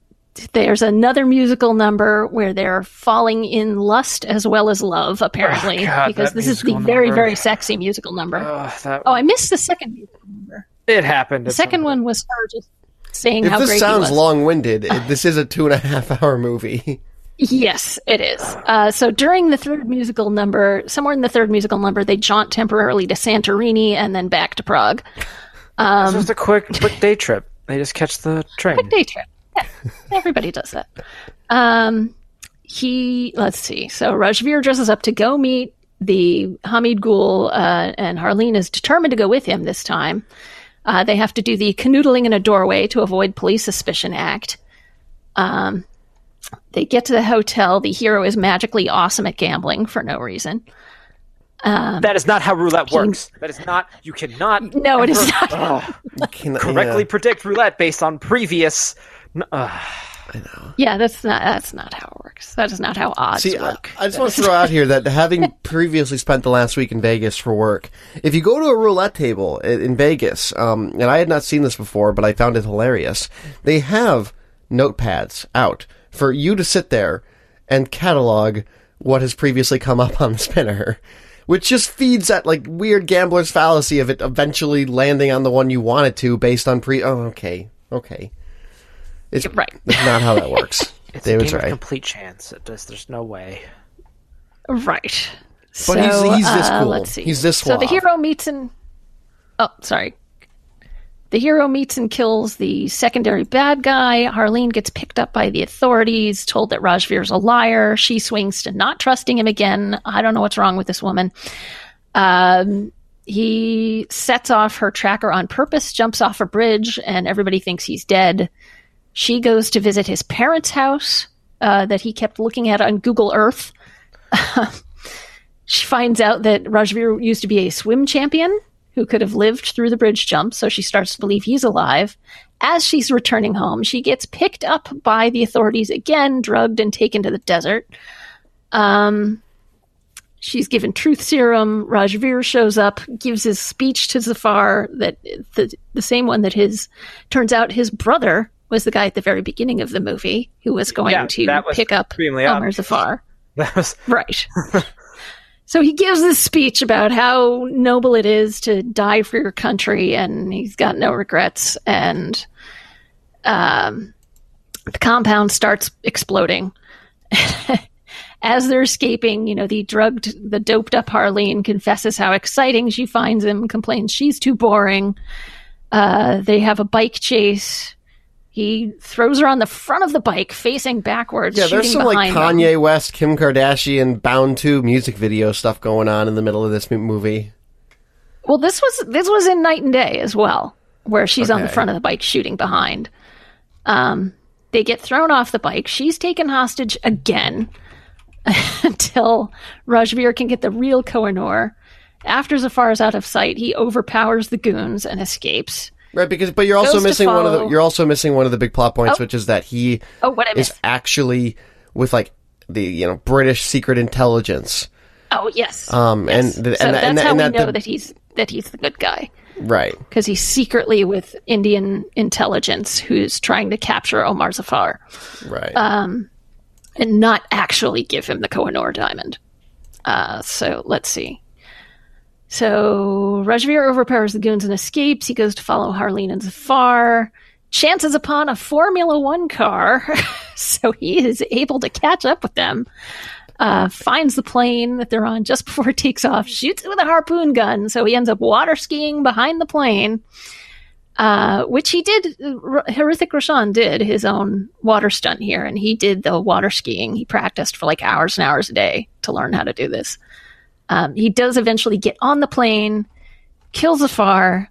Speaker 2: there's another musical number where they're falling in lust as well as love, apparently,
Speaker 3: Oh, God,
Speaker 2: because this is the
Speaker 3: musical
Speaker 2: very, very sexy musical number.
Speaker 3: Ugh, that,
Speaker 2: oh, I missed the second musical number.
Speaker 3: it happened.
Speaker 2: The second one was her just saying
Speaker 1: if
Speaker 2: how
Speaker 1: this
Speaker 2: great
Speaker 1: sounds
Speaker 2: he was.
Speaker 1: long-winded, this is a two and a half hour movie.
Speaker 2: Yes, it is. Uh, so during the third musical number, somewhere in the third musical number, they jaunt temporarily to Santorini and then back to Prague.
Speaker 3: It's just a quick, quick day trip. They just catch the train.
Speaker 2: Quick day trip. Yeah, everybody does that. Um, he, let's see. So Rajveer dresses up to go meet the Hamid Gul, uh, and Harleen is determined to go with him this time. Uh, they have to do the canoodling in a doorway to avoid police suspicion act. Um, they get to the hotel. The hero is magically awesome at gambling for no reason.
Speaker 3: That is not how roulette works. That is not. You cannot.
Speaker 2: No, it is not.
Speaker 3: ugh,
Speaker 1: You can-
Speaker 3: correctly
Speaker 1: yeah.
Speaker 3: predict roulette based on previous. N- know.
Speaker 2: Yeah, that's not that's not how it works. That is not how odds
Speaker 1: See, I,
Speaker 2: work.
Speaker 1: I just want to throw out here that having previously spent the last week in Vegas for work, if you go to a roulette table i- in Vegas, um, and I had not seen this before, but I found it hilarious, they have notepads out for you to sit there and catalog what has previously come up on the spinner. Which just feeds that like weird gambler's fallacy of it eventually landing on the one you want it to based on pre. Oh, okay, okay. It's
Speaker 2: Right.
Speaker 1: That's not how that works.
Speaker 3: It's
Speaker 1: David's
Speaker 3: a game
Speaker 1: right.
Speaker 3: of complete chance. It just, there's no way.
Speaker 2: Right.
Speaker 1: But he's-
Speaker 2: So,
Speaker 1: he's this
Speaker 2: uh,
Speaker 1: cool.
Speaker 2: Let's see.
Speaker 1: He's this
Speaker 2: So the hero meets and oh, sorry. The hero meets and kills the secondary bad guy. Harleen gets picked up by the authorities, told that Rajveer's a liar. She swings to not trusting him again. I don't know what's wrong with this woman. Um, he sets off her tracker on purpose, jumps off a bridge, and everybody thinks he's dead. She goes to visit his parents' house uh, that he kept looking at on Google Earth. she finds out that Rajveer used to be a swim champion who could have lived through the bridge jump, so she starts to believe he's alive. As she's returning home, she gets picked up by the authorities again, drugged and taken to the desert. Um, she's given truth serum. Rajveer shows up, gives his speech to Zafar that the, the same one that his turns out his brother was the guy at the very beginning of the movie who was going
Speaker 3: Yeah,
Speaker 2: to
Speaker 3: was
Speaker 2: pick up
Speaker 3: obvious.
Speaker 2: Zafar.
Speaker 3: That was
Speaker 2: Right. so he gives this speech about how noble it is to die for your country, and he's got no regrets. And um, the compound starts exploding. As they're escaping, you know, the drugged, the doped up Harleen confesses how exciting she finds him, complains she's too boring. Uh, they have a bike chase. He throws her on the front of the bike, facing backwards.
Speaker 1: Yeah, there's some like Kanye
Speaker 2: them.
Speaker 1: West, Kim Kardashian, Bound to music video stuff going on in the middle of this movie.
Speaker 2: Well, this was this was in Knight and Day as well, where she's on the front of the bike shooting behind. Um, they get thrown off the bike. She's taken hostage again until Rajveer can get the real Kohinoor. After Zafar is out of sight, he overpowers the goons and escapes.
Speaker 1: Right, because but you're also missing one of the you're also missing one of the big plot points,
Speaker 2: Oh.
Speaker 1: which is that he
Speaker 2: Oh, what I
Speaker 1: is
Speaker 2: missed?
Speaker 1: actually with like the you know British secret intelligence.
Speaker 2: Oh, yes.
Speaker 1: Um,
Speaker 2: Yes.
Speaker 1: and the,
Speaker 2: so
Speaker 1: and,
Speaker 2: that's
Speaker 1: and,
Speaker 2: how
Speaker 1: and
Speaker 2: we
Speaker 1: that
Speaker 2: know
Speaker 1: the,
Speaker 2: that he's that he's the good guy
Speaker 1: right.
Speaker 2: because he's secretly with Indian intelligence who's trying to capture Omar Zafar.
Speaker 1: Right.
Speaker 2: and not actually give him the Kohinoor diamond. Uh, so let's see. So Rajveer overpowers the goons and escapes. He goes to follow Harleen and Zafar. Chances upon a Formula One car, so he is able to catch up with them. Uh, finds the plane that they're on just before it takes off, shoots it with a harpoon gun, so he ends up water skiing behind the plane uh, which he did. R- Roshan did his own water stunt here, and he did the water skiing. He practiced for like hours and hours a day to learn how to do this. Um, he does eventually get on the plane, kills Zafar.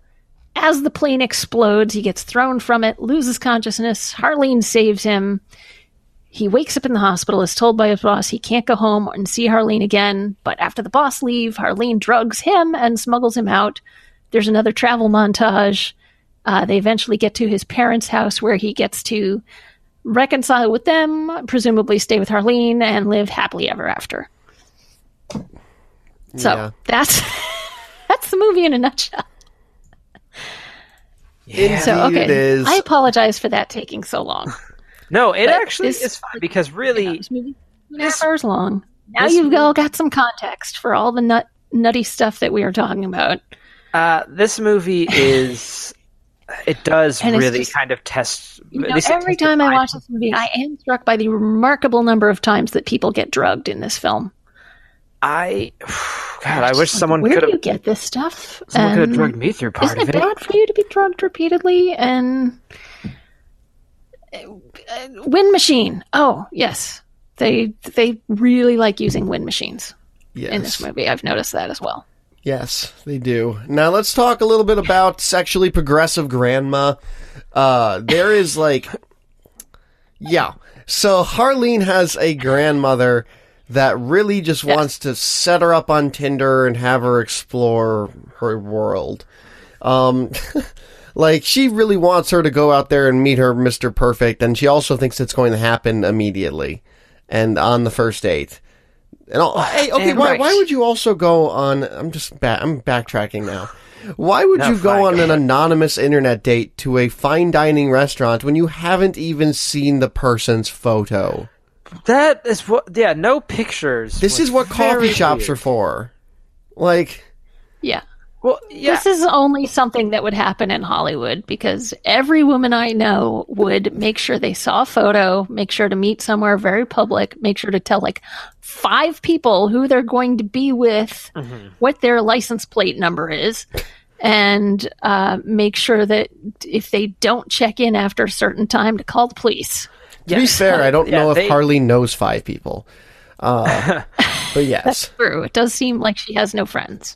Speaker 2: As the plane explodes, he gets thrown from it, loses consciousness. Harleen saves him. He wakes up in the hospital, is told by his boss he can't go home and see Harleen again. But after the boss leave, Harleen drugs him and smuggles him out. There's another travel montage. Uh, they eventually get to his parents' house where he gets to reconcile with them, presumably stay with Harleen, and live happily ever after. So
Speaker 1: Yeah.
Speaker 2: that's that's the movie in a nutshell.
Speaker 1: Indeed
Speaker 2: So okay,
Speaker 1: it is.
Speaker 2: I apologize for that taking so long.
Speaker 3: No, it
Speaker 2: But
Speaker 3: actually
Speaker 2: this-
Speaker 3: is fine because really,
Speaker 2: This movie two and a half hours long. Now
Speaker 3: this
Speaker 2: you've
Speaker 3: movie-
Speaker 2: all got some context for all the nut nutty stuff that we are talking about.
Speaker 3: uh, this movie is. It does
Speaker 2: And
Speaker 3: really
Speaker 2: just-
Speaker 3: kind of test.
Speaker 2: You know,
Speaker 3: least it
Speaker 2: every time I watch this movie, I am struck by the remarkable number of times that people get drugged in this film.
Speaker 3: I, God, I wish someone
Speaker 2: Where
Speaker 3: could
Speaker 2: do you get this stuff?
Speaker 3: Someone could have
Speaker 2: And
Speaker 3: drugged me through part
Speaker 2: Isn't
Speaker 3: of
Speaker 2: it
Speaker 3: it.
Speaker 2: bad for you to be drugged repeatedly? And uh, wind machine. Oh yes, they they really like using wind machines
Speaker 1: yes.
Speaker 2: in this movie. I've noticed that as well.
Speaker 1: Yes, they do. Now let's talk a little bit about sexually progressive grandma. Uh, there is like, yeah. So Harleen has a grandmother that really just wants to set her up on Tinder and have her explore her world. Um, like she really wants her to go out there and meet her Mr. Perfect, and she also thinks it's going to happen immediately and on the first date. And all, hey, okay, why,
Speaker 3: right.
Speaker 1: why would you also go on? I'm just ba- I'm backtracking now. Why would you go on an anonymous internet date to a fine dining restaurant when you haven't even seen the person's photo?
Speaker 3: That is what. Yeah, no pictures.
Speaker 1: This is what coffee shops
Speaker 3: weird.
Speaker 1: are for. Like,
Speaker 2: Yeah.
Speaker 3: Well, yeah.
Speaker 2: This is only something that would happen in Hollywood because every woman I know would make sure they saw a photo, make sure to meet somewhere very public, make sure to tell like five people who they're going to be with, what their license plate number is, and uh, make sure that if they don't check in after a certain time, to call the police.
Speaker 1: To be fair, I don't
Speaker 3: Yeah,
Speaker 1: know if
Speaker 3: they-
Speaker 1: Harleen knows five people. Uh, but yes.
Speaker 2: That's True, it does seem like she has no friends,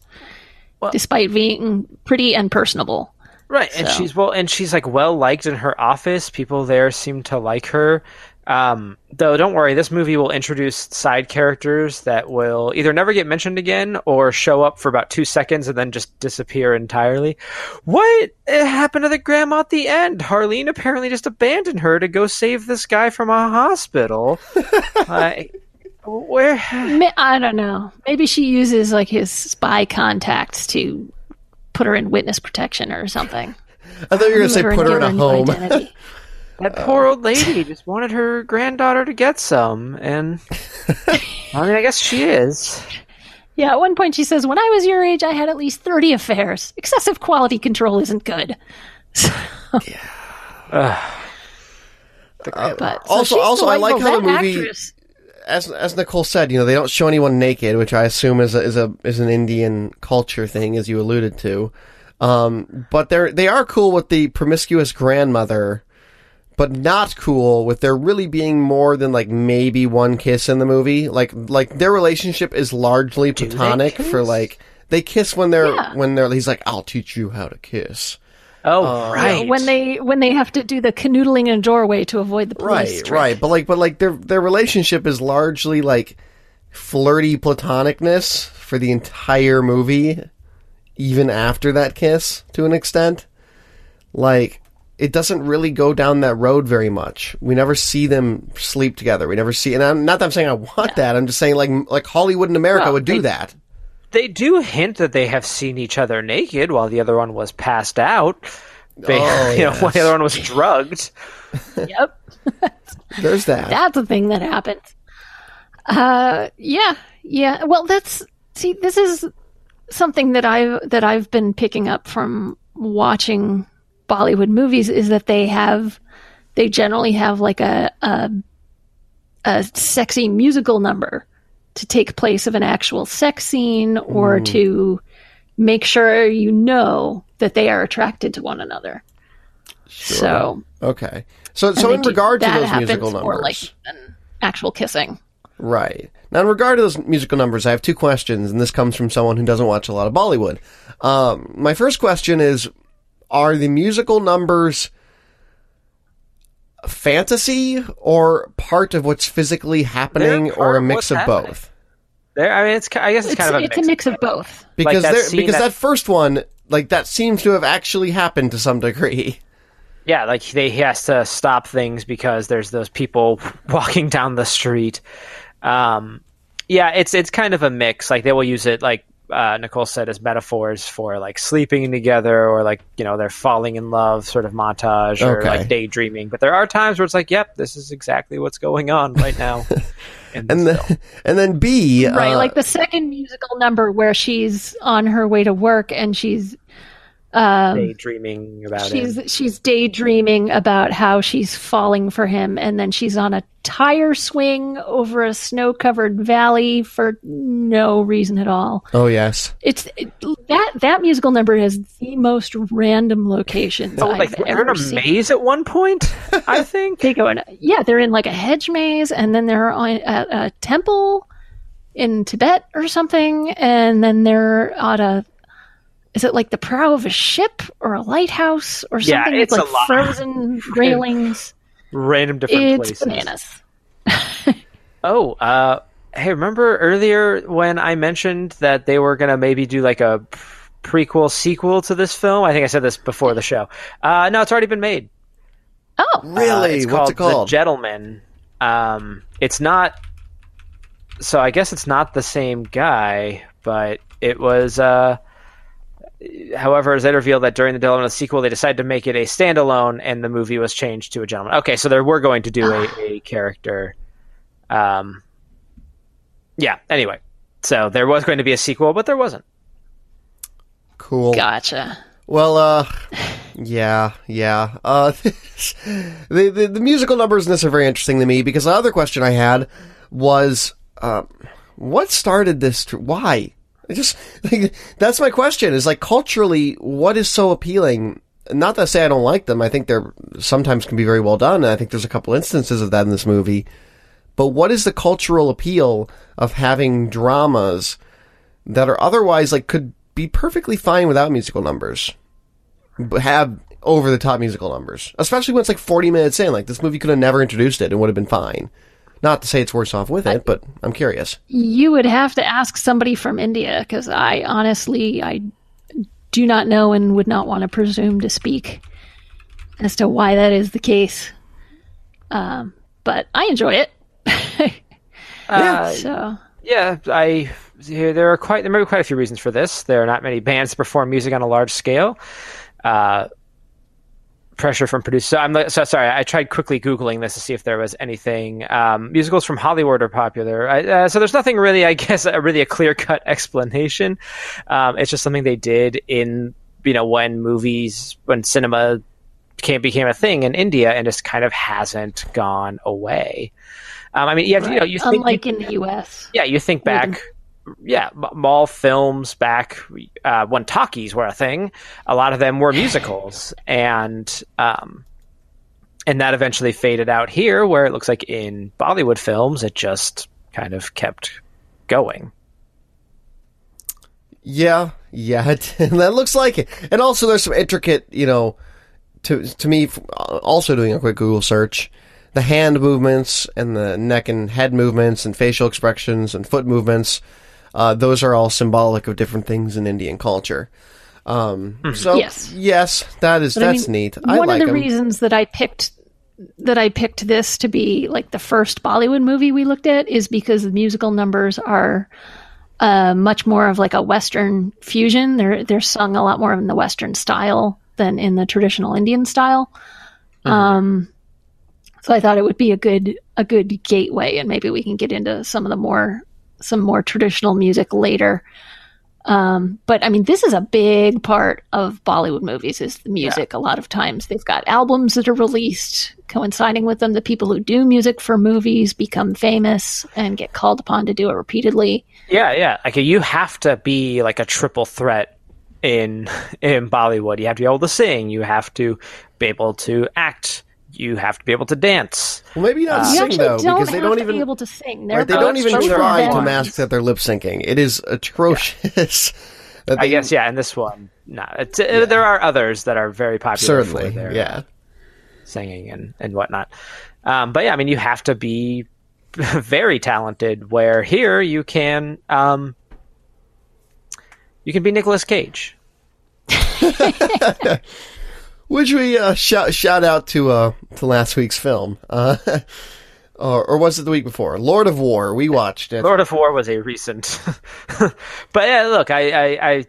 Speaker 3: Well-
Speaker 2: despite being pretty and personable.
Speaker 3: Right, and she's well, and she's like well liked in her office. People there seem to like her. Um, though, don't worry, this movie will introduce side characters that will either never get mentioned again or show up for about two seconds and then just disappear entirely. What uh, happened to the grandma at the end? Harleen apparently just abandoned her to go save this guy from a hospital. I, where?
Speaker 2: I don't know. Maybe she uses like his spy contacts to put her in witness protection or something.
Speaker 1: I thought you were going to say put her in
Speaker 2: give
Speaker 1: a
Speaker 2: new
Speaker 1: home.
Speaker 2: identity.
Speaker 3: That poor old lady just wanted her granddaughter to get some, and I mean, I guess she is.
Speaker 2: yeah, at one point she says, "When I was your age, I had at least thirty affairs. Excessive quality control isn't good." but so
Speaker 1: also- also, I like how the movie-
Speaker 2: actress-
Speaker 1: as as Nicole said, you know, they don't show anyone naked, which I assume is a, is a is an Indian culture thing, as you alluded to. Um, but they're they are cool with the promiscuous grandmother but not cool with there really being more than like maybe one kiss in the movie. Like like their relationship is largely platonic for like they kiss when they're
Speaker 2: Yeah.
Speaker 1: when they're he's like I'll teach you how to kiss.
Speaker 3: Oh,
Speaker 1: Uh,
Speaker 3: right.
Speaker 2: When they when they have to do the canoodling in a doorway to avoid the police.
Speaker 1: Right,
Speaker 2: trick.
Speaker 1: right. But like but like their their relationship is largely like flirty platonicness for the entire movie even after that kiss to an extent. Like it doesn't really go down that road very much. We never see them sleep together. We never see, and I'm not that I'm saying I want that. I'm just saying like like Hollywood in America
Speaker 3: Well,
Speaker 1: would do
Speaker 3: they-
Speaker 1: that.
Speaker 3: They do hint that they have seen each other naked while the other one was passed out. They,
Speaker 1: Oh,
Speaker 3: you know,
Speaker 1: yes.
Speaker 3: when the other one was drugged.
Speaker 2: Yep.
Speaker 1: There's that.
Speaker 2: That's a thing that happens. Uh, yeah, yeah. Well, that's see, this is something that I've that I've been picking up from watching Bollywood movies is that they have they generally have like a a, a sexy musical number to take place of an actual sex scene or to make sure you know that they are attracted to one another. So,
Speaker 1: okay. So so in
Speaker 2: do-
Speaker 1: regard to those musical
Speaker 2: more
Speaker 1: numbers.
Speaker 2: like actual kissing.
Speaker 1: Right. Now, in regard to those musical numbers, I have two questions, and this comes from someone who doesn't watch a lot of Bollywood. Um, my first question is Are the musical numbers fantasy or part of what's physically happening or a mix
Speaker 3: what's
Speaker 1: of
Speaker 3: happening.
Speaker 1: both?
Speaker 3: There, I mean, it's. I guess it's,
Speaker 2: It's,
Speaker 3: kind of a
Speaker 2: it's
Speaker 3: mix.
Speaker 2: a mix of both.
Speaker 1: Because
Speaker 3: that
Speaker 1: there, because
Speaker 3: that-
Speaker 1: that first one, like that seems to have actually happened to some degree.
Speaker 3: Yeah, like they he has to stop things because there's those people walking down the street. Um, yeah, it's it's kind of a mix. Like they will use it, like uh, Nicole said, as metaphors for like sleeping together or like you know they're falling in love, sort of montage or
Speaker 1: Okay.
Speaker 3: like daydreaming. But there are times where it's like, yep, this is exactly what's going on right now.
Speaker 1: And then,
Speaker 3: film.
Speaker 1: and then B,
Speaker 2: Right,
Speaker 1: uh,
Speaker 2: like the second musical number where she's on her way to work and she's um,
Speaker 3: daydreaming about
Speaker 2: she's
Speaker 3: it.
Speaker 2: she's daydreaming about how she's falling for him and then she's on a tire swing over a snow-covered valley for no reason at all.
Speaker 1: oh yes,
Speaker 2: It's it, that that musical number has the most random locations
Speaker 3: Oh,
Speaker 2: I've
Speaker 3: like they're in
Speaker 2: ever
Speaker 3: a
Speaker 2: seen.
Speaker 3: maze at one point. I think.
Speaker 2: They go in, yeah, they're in like a hedge maze, and then they're on a, a temple in Tibet or something, and then they're at a. Is it like the prow of a ship or a lighthouse or something
Speaker 3: Yeah,
Speaker 2: something
Speaker 3: it's
Speaker 2: with
Speaker 3: a
Speaker 2: like
Speaker 3: lot.
Speaker 2: frozen railings?
Speaker 3: Random different
Speaker 2: It's
Speaker 3: places.
Speaker 2: bananas.
Speaker 3: Oh, uh, hey, remember earlier when I mentioned that they were gonna maybe do like a prequel sequel to this film? I think I said this before the show. Uh, no, it's already been made.
Speaker 2: Oh,
Speaker 3: Uh,
Speaker 1: really?
Speaker 3: it's
Speaker 1: What's it called?
Speaker 3: The Gentleman. Um, it's not. So I guess it's not the same guy, but it was. Uh, however, as they revealed that during the development of the sequel, they decided to make it a standalone, and the movie was changed to a gentleman. Okay, so they were going to do a, a character. Um, yeah. Anyway, so there was going to be a sequel, but there wasn't.
Speaker 1: cool.
Speaker 2: gotcha.
Speaker 1: Well, uh, yeah, yeah. Uh, the, the the musical numbers in this are very interesting to me because the other question I had was, um, what started this? Tr- why? I just like, that's my question. Is like culturally, what is so appealing? Not to say I don't like them. I think they're sometimes can be very well done, and I think there's a couple instances of that in this movie. But what is the cultural appeal of having dramas that are otherwise like could be perfectly fine without musical numbers? but have over the top musical numbers, especially when it's like 40 minutes in. Like this movie could have never introduced it and would have been fine. Not to say it's worse off with it, but I'm curious.
Speaker 2: You would have to ask somebody from India because I honestly I do not know and would not want to presume to speak as to why that is the case. Um, but I enjoy it.
Speaker 3: Uh,
Speaker 2: So
Speaker 3: Yeah, I there are quite there may be quite a few reasons for this. There are not many bands that perform music on a large scale. Uh, pressure from producers. So I'm so sorry. I tried quickly googling this to see if there was anything. Um, musicals from Hollywood are popular. I, uh, so there's nothing really, I guess, a, really a clear cut explanation. Um, it's just something they did in you know when movies when cinema became became a thing in India and just kind of hasn't gone away. Um, I mean, you, have, you know, you think
Speaker 2: unlike in the U.S.
Speaker 3: yeah, you think back, yeah, mall films back uh, when talkies were a thing. A lot of them were musicals, and um, and that eventually faded out here, where it looks like in Bollywood films, it just kind of kept going.
Speaker 1: Yeah, yeah, it, that looks like it. And also, there's some intricate, you know, to to me, also doing a quick Google search, the hand movements and the neck and head movements and facial expressions and foot movements, uh, those are all symbolic of different things in Indian culture. Um, so
Speaker 2: Yes.
Speaker 1: yes, that is
Speaker 2: But I
Speaker 1: that's
Speaker 2: mean,
Speaker 1: neat. I
Speaker 2: One
Speaker 1: like
Speaker 2: of the
Speaker 1: 'em.
Speaker 2: reasons that I picked that I picked this to be like the first Bollywood movie we looked at is because the musical numbers are uh, much more of like a Western fusion. They're they're sung a lot more in the Western style than in the traditional Indian style. Um, so I thought it would be a good a good gateway, and maybe we can get into some of the more some more traditional music later. Um, but I mean, this is a big part of Bollywood movies is the music. A lot of times they've got albums that are released coinciding with them. The people who do music for movies become famous and get called upon to do it repeatedly.
Speaker 3: Yeah, yeah. Like you have to be like a triple threat in in Bollywood. You have to be able to sing. You have to be able to act. You have to be able to dance.
Speaker 1: Well, maybe not
Speaker 2: You
Speaker 1: sing though,
Speaker 2: don't
Speaker 1: because they
Speaker 2: have
Speaker 1: don't
Speaker 2: to
Speaker 1: even
Speaker 2: be able to sing. They're
Speaker 1: right, they don't even try to mask that they're lip syncing. It is atrocious. that
Speaker 3: I guess yeah. and this one, no. It's, uh, There are others that are very popular.
Speaker 1: certainly,
Speaker 3: for their
Speaker 1: yeah.
Speaker 3: singing and and whatnot. Um, but yeah, I mean, you have to be very talented. Where here you can um, you can be Nicolas Cage.
Speaker 1: Which we uh, shout shout out to uh, to last week's film, uh, or, or was it the week before? Lord of War. We watched it.
Speaker 3: Lord of War was a recent, but yeah, look, I, I, I,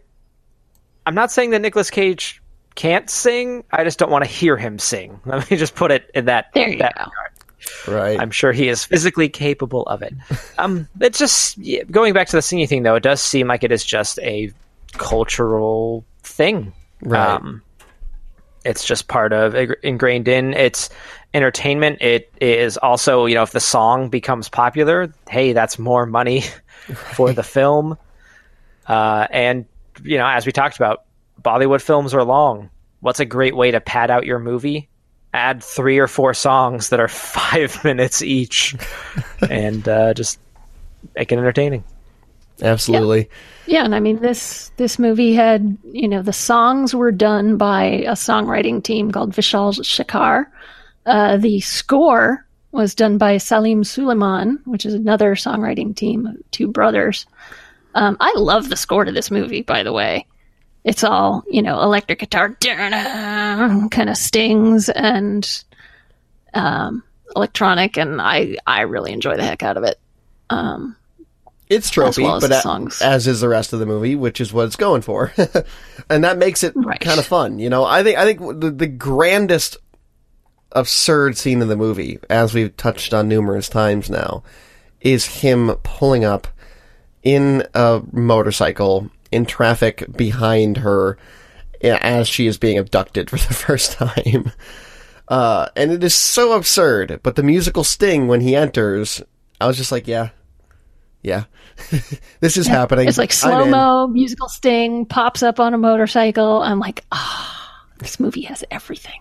Speaker 3: I'm not saying that Nicolas Cage can't sing. I just don't want to hear him sing. Let me just put it in that.
Speaker 2: There you
Speaker 3: that
Speaker 2: go.
Speaker 3: regard.
Speaker 1: right.
Speaker 3: I'm sure he is physically capable of it. Um, it's just yeah, going back to the singing thing, though. It does seem like it is just a cultural thing.
Speaker 1: Right.
Speaker 3: Um, it's just part of ingrained in it's entertainment. It is also, you know, if the song becomes popular, hey, that's more money for the film. Uh, and you know, as we talked about, Bollywood films are long. What's a great way to pad out your movie? Add three or four songs that are five minutes each, and uh, just make it entertaining.
Speaker 1: Absolutely.
Speaker 2: Yeah, and I mean this this movie had you know the songs were done by a songwriting team called Vishal Shekhar. Uh, the score was done by Salim Sulaiman, which is another songwriting team, two brothers. Um, I love the score to this movie, by the way. It's all you know, electric guitar, kind of stings and um, electronic, and I I really enjoy the heck out of it. Um,
Speaker 1: It's tropey,
Speaker 2: well as
Speaker 1: but
Speaker 2: the
Speaker 1: a- as is the rest of the movie, which is what it's going for, and that makes it
Speaker 2: Right.
Speaker 1: kind of fun. You know, I think I think the, the grandest absurd scene in the movie, as we've touched on numerous times now, is him pulling up in a motorcycle in traffic behind her as she is being abducted for the first time. Uh, and it is so absurd, but the musical sting when he enters, I was just like, yeah, yeah, this is happening.
Speaker 2: It's like slow mo, musical sting, pops up on a motorcycle. I'm like, ah, this movie has everything.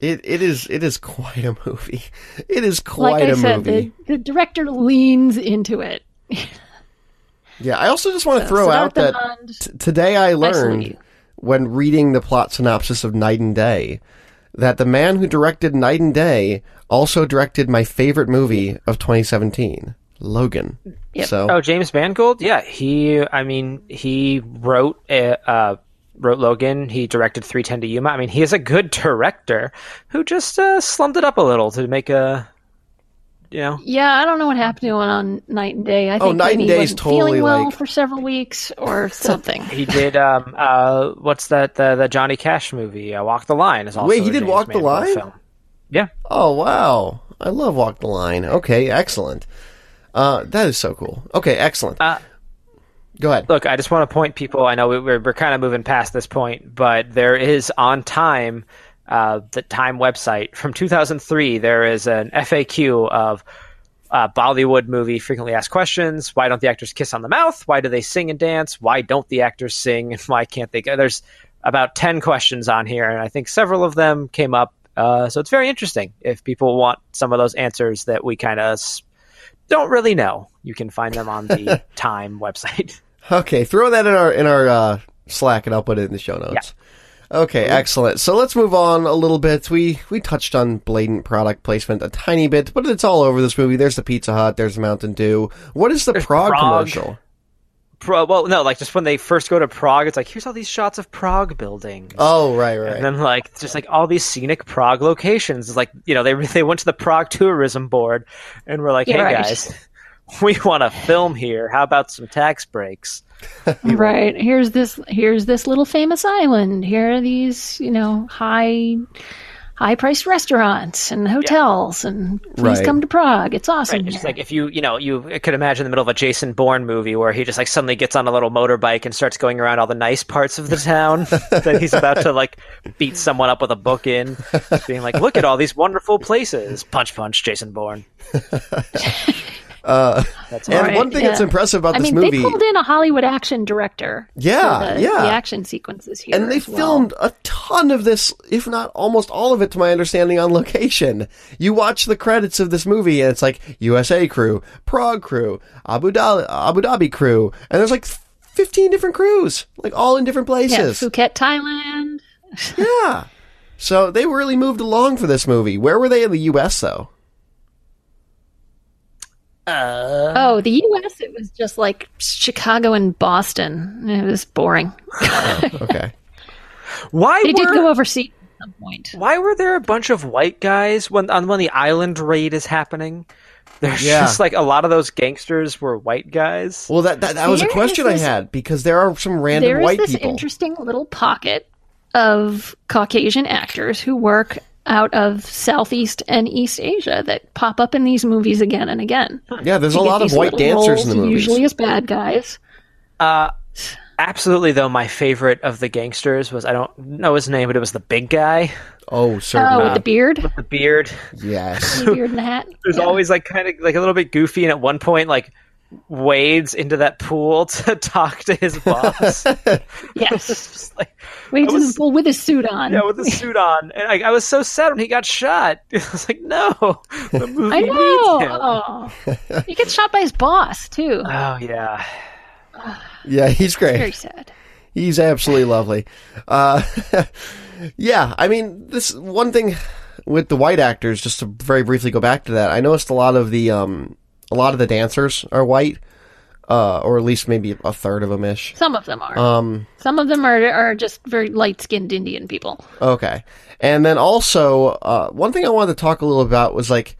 Speaker 1: It it is it is quite a movie. It is
Speaker 2: Like
Speaker 1: quite
Speaker 2: I
Speaker 1: a
Speaker 2: said,
Speaker 1: movie.
Speaker 2: the, the director leans into it.
Speaker 1: Yeah, I also just want to throw out that t- today I learned
Speaker 2: salute.
Speaker 1: when reading the plot synopsis of Knight and Day that the man who directed Knight and Day also directed my favorite movie of 2017, Logan.
Speaker 2: Yep.
Speaker 1: So
Speaker 3: Oh, James Mangold? Yeah, he. I mean, he wrote uh, uh, wrote Logan. He directed 310 to Yuma. I mean, he is a good director who just uh, slummed it up a little to make a, you know.
Speaker 2: yeah, I don't know what happened to him on Knight and Day. I think
Speaker 1: Oh, Night and
Speaker 2: he
Speaker 1: Day's
Speaker 2: wasn't
Speaker 1: totally
Speaker 2: feeling well
Speaker 1: like-
Speaker 2: for several weeks or something.
Speaker 3: He did. Um, uh, what's that? The, the Johnny Cash movie, uh, Walk the Line, is also.
Speaker 1: Wait, he
Speaker 3: a
Speaker 1: did
Speaker 3: James
Speaker 1: Walk the Line?
Speaker 3: Film. Yeah,
Speaker 1: Oh wow, I love Walk the Line. Okay, excellent. Uh, that is so cool. Okay, excellent.
Speaker 3: Uh,
Speaker 1: Go ahead.
Speaker 3: Look, I just want to point people. I know we- we're we're kind of moving past this point, but there is on time, uh, the Time website from 2003. There is an FAQ of uh, Bollywood movie frequently asked questions. Why don't the actors kiss on the mouth? Why do they sing and dance? Why don't the actors sing? And why can't they? go? There's about ten questions on here, and I think several of them came up Uh, so it's very interesting. If people want some of those answers that we kind of don't really know, you can find them on the Time website.
Speaker 1: Okay, throw that in our in our uh, Slack, and I'll put it in the show notes. Okay, excellent. So let's move on a little bit. We we touched on blatant product placement a tiny bit, but it's all over this movie. There's the Pizza Hut. There's the Mountain Dew. What is the Prague. commercial?
Speaker 3: Pro- well, no, like just when they first go to Prague, it's like here's all these shots of Prague buildings.
Speaker 1: Oh, right, right.
Speaker 3: And then like just like all these scenic Prague locations. It's like you know they they went to the Prague tourism board and we're like,
Speaker 2: Yeah,
Speaker 3: hey
Speaker 2: right.
Speaker 3: guys, we want to film here. How about some tax breaks?
Speaker 2: Right. Here's this here's this little famous island. Here are these, you know, high high priced restaurants and hotels and please
Speaker 1: Right.
Speaker 2: come to Prague. It's awesome.
Speaker 3: Right. It's
Speaker 2: here.
Speaker 3: like if you you know you could imagine in the middle of a Jason Bourne movie where he just like suddenly gets on a little motorbike and starts going around all the nice parts of the town that he's about to like beat someone up with a book in, being like, look at all these wonderful places. Punch punch, Jason Bourne. Uh, that's
Speaker 1: and
Speaker 2: Right,
Speaker 1: one thing that's impressive about
Speaker 2: I
Speaker 1: this
Speaker 2: mean,
Speaker 1: movie,
Speaker 2: they pulled in a Hollywood action director.
Speaker 1: Yeah,
Speaker 2: the,
Speaker 1: yeah.
Speaker 2: The action sequences here.
Speaker 1: and they
Speaker 2: as well.
Speaker 1: filmed a ton of this, if not almost all of it, to my understanding, on location. You watch the credits of this movie, and it's like USA crew, Prague crew, Abu Dhabi, Abu Dhabi crew, and there's like 15 different crews, like all in different
Speaker 2: Yeah,
Speaker 1: places.
Speaker 2: Phuket, Thailand.
Speaker 1: Yeah. So they really moved along for this movie. Where were they in the U.S. though?
Speaker 3: Uh,
Speaker 2: Oh, the U.S. It was just like Chicago and Boston. It was boring.
Speaker 1: Okay.
Speaker 3: why
Speaker 2: They
Speaker 3: were
Speaker 2: did go overseas at some point.
Speaker 3: why were there a bunch of white guys when on when the island raid is happening? There's
Speaker 1: Yeah.
Speaker 3: just like a lot of those gangsters were white guys.
Speaker 1: Well, that that, that was a question
Speaker 2: is
Speaker 1: I had because there are some random
Speaker 2: There is
Speaker 1: white
Speaker 2: this
Speaker 1: people.
Speaker 2: interesting little pocket of Caucasian actors who work out of Southeast and East Asia that pop up in these movies again and again.
Speaker 1: yeah, there's a
Speaker 2: You get
Speaker 1: lot of white
Speaker 2: little
Speaker 1: dancers in the movies.
Speaker 2: Usually as bad guys.
Speaker 3: Uh, absolutely, though, my favorite of the gangsters was I don't know his name, but it was the big guy,
Speaker 1: Oh,
Speaker 2: Oh,
Speaker 1: certainly.
Speaker 2: with the beard,
Speaker 3: the beard.
Speaker 1: yes.
Speaker 2: the beard and the hat.
Speaker 3: Who's always like kind of like a little bit goofy, and at one point like wades into that pool to talk to his boss.
Speaker 2: Yes,
Speaker 3: Just like,
Speaker 2: wait
Speaker 3: I
Speaker 2: in the pool with his suit on.
Speaker 3: yeah, with the suit on, and I, I was so sad when he got shot. I was like, no, the movie
Speaker 2: I
Speaker 3: needs
Speaker 2: know.
Speaker 3: him.
Speaker 2: Oh. he gets shot by his boss too.
Speaker 3: Oh yeah,
Speaker 1: Yeah, he's great.
Speaker 2: Very sad.
Speaker 1: He's absolutely lovely. Uh, yeah, I mean, this one thing with the white actors, just to very briefly go back to that, I noticed a lot of the, um, a lot of the dancers are white, uh, or at least maybe a third of them ish.
Speaker 2: Some of them are.
Speaker 1: Um,
Speaker 2: Some of them are are just very light skinned Indian people.
Speaker 1: okay. And then also, uh, one thing I wanted to talk a little about was like,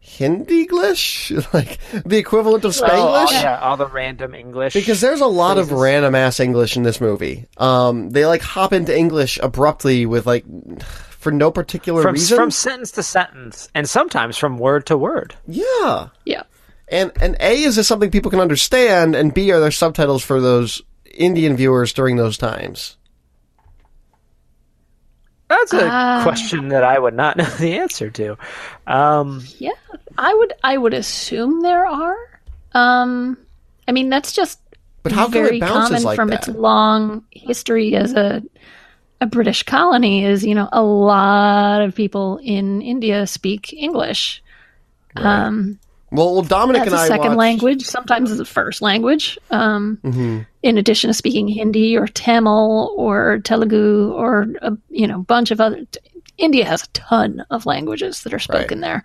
Speaker 1: Hindi-glish? like, the equivalent of
Speaker 3: oh,
Speaker 1: Spanglish?
Speaker 3: all, yeah, all the random English
Speaker 1: Because there's a lot of random ass English in this movie. Um, they like hop into English abruptly with like, for no particular
Speaker 3: from
Speaker 1: reason.
Speaker 3: from sentence to sentence, and sometimes from word to word.
Speaker 1: yeah,
Speaker 2: Yeah.
Speaker 1: and and A is this something people can understand, and B are there subtitles for those Indian viewers during those times.
Speaker 3: That's a
Speaker 2: Ah.
Speaker 3: question that I would not know the answer to. Um,
Speaker 2: Yeah. I would I would assume there are. Um I mean that's just
Speaker 1: But how come
Speaker 2: very
Speaker 1: it
Speaker 2: common
Speaker 1: like
Speaker 2: from
Speaker 1: that?
Speaker 2: its long history as a a British colony is, you know, a lot of people in India speak English. Um
Speaker 1: well, well, Dominic and
Speaker 2: a
Speaker 1: I
Speaker 2: second
Speaker 1: watched,
Speaker 2: language, sometimes as a first language. Um,
Speaker 1: Mhm.
Speaker 2: In addition to speaking Hindi or Tamil or Telugu or a you know a bunch of other, India has a ton of languages that are spoken there.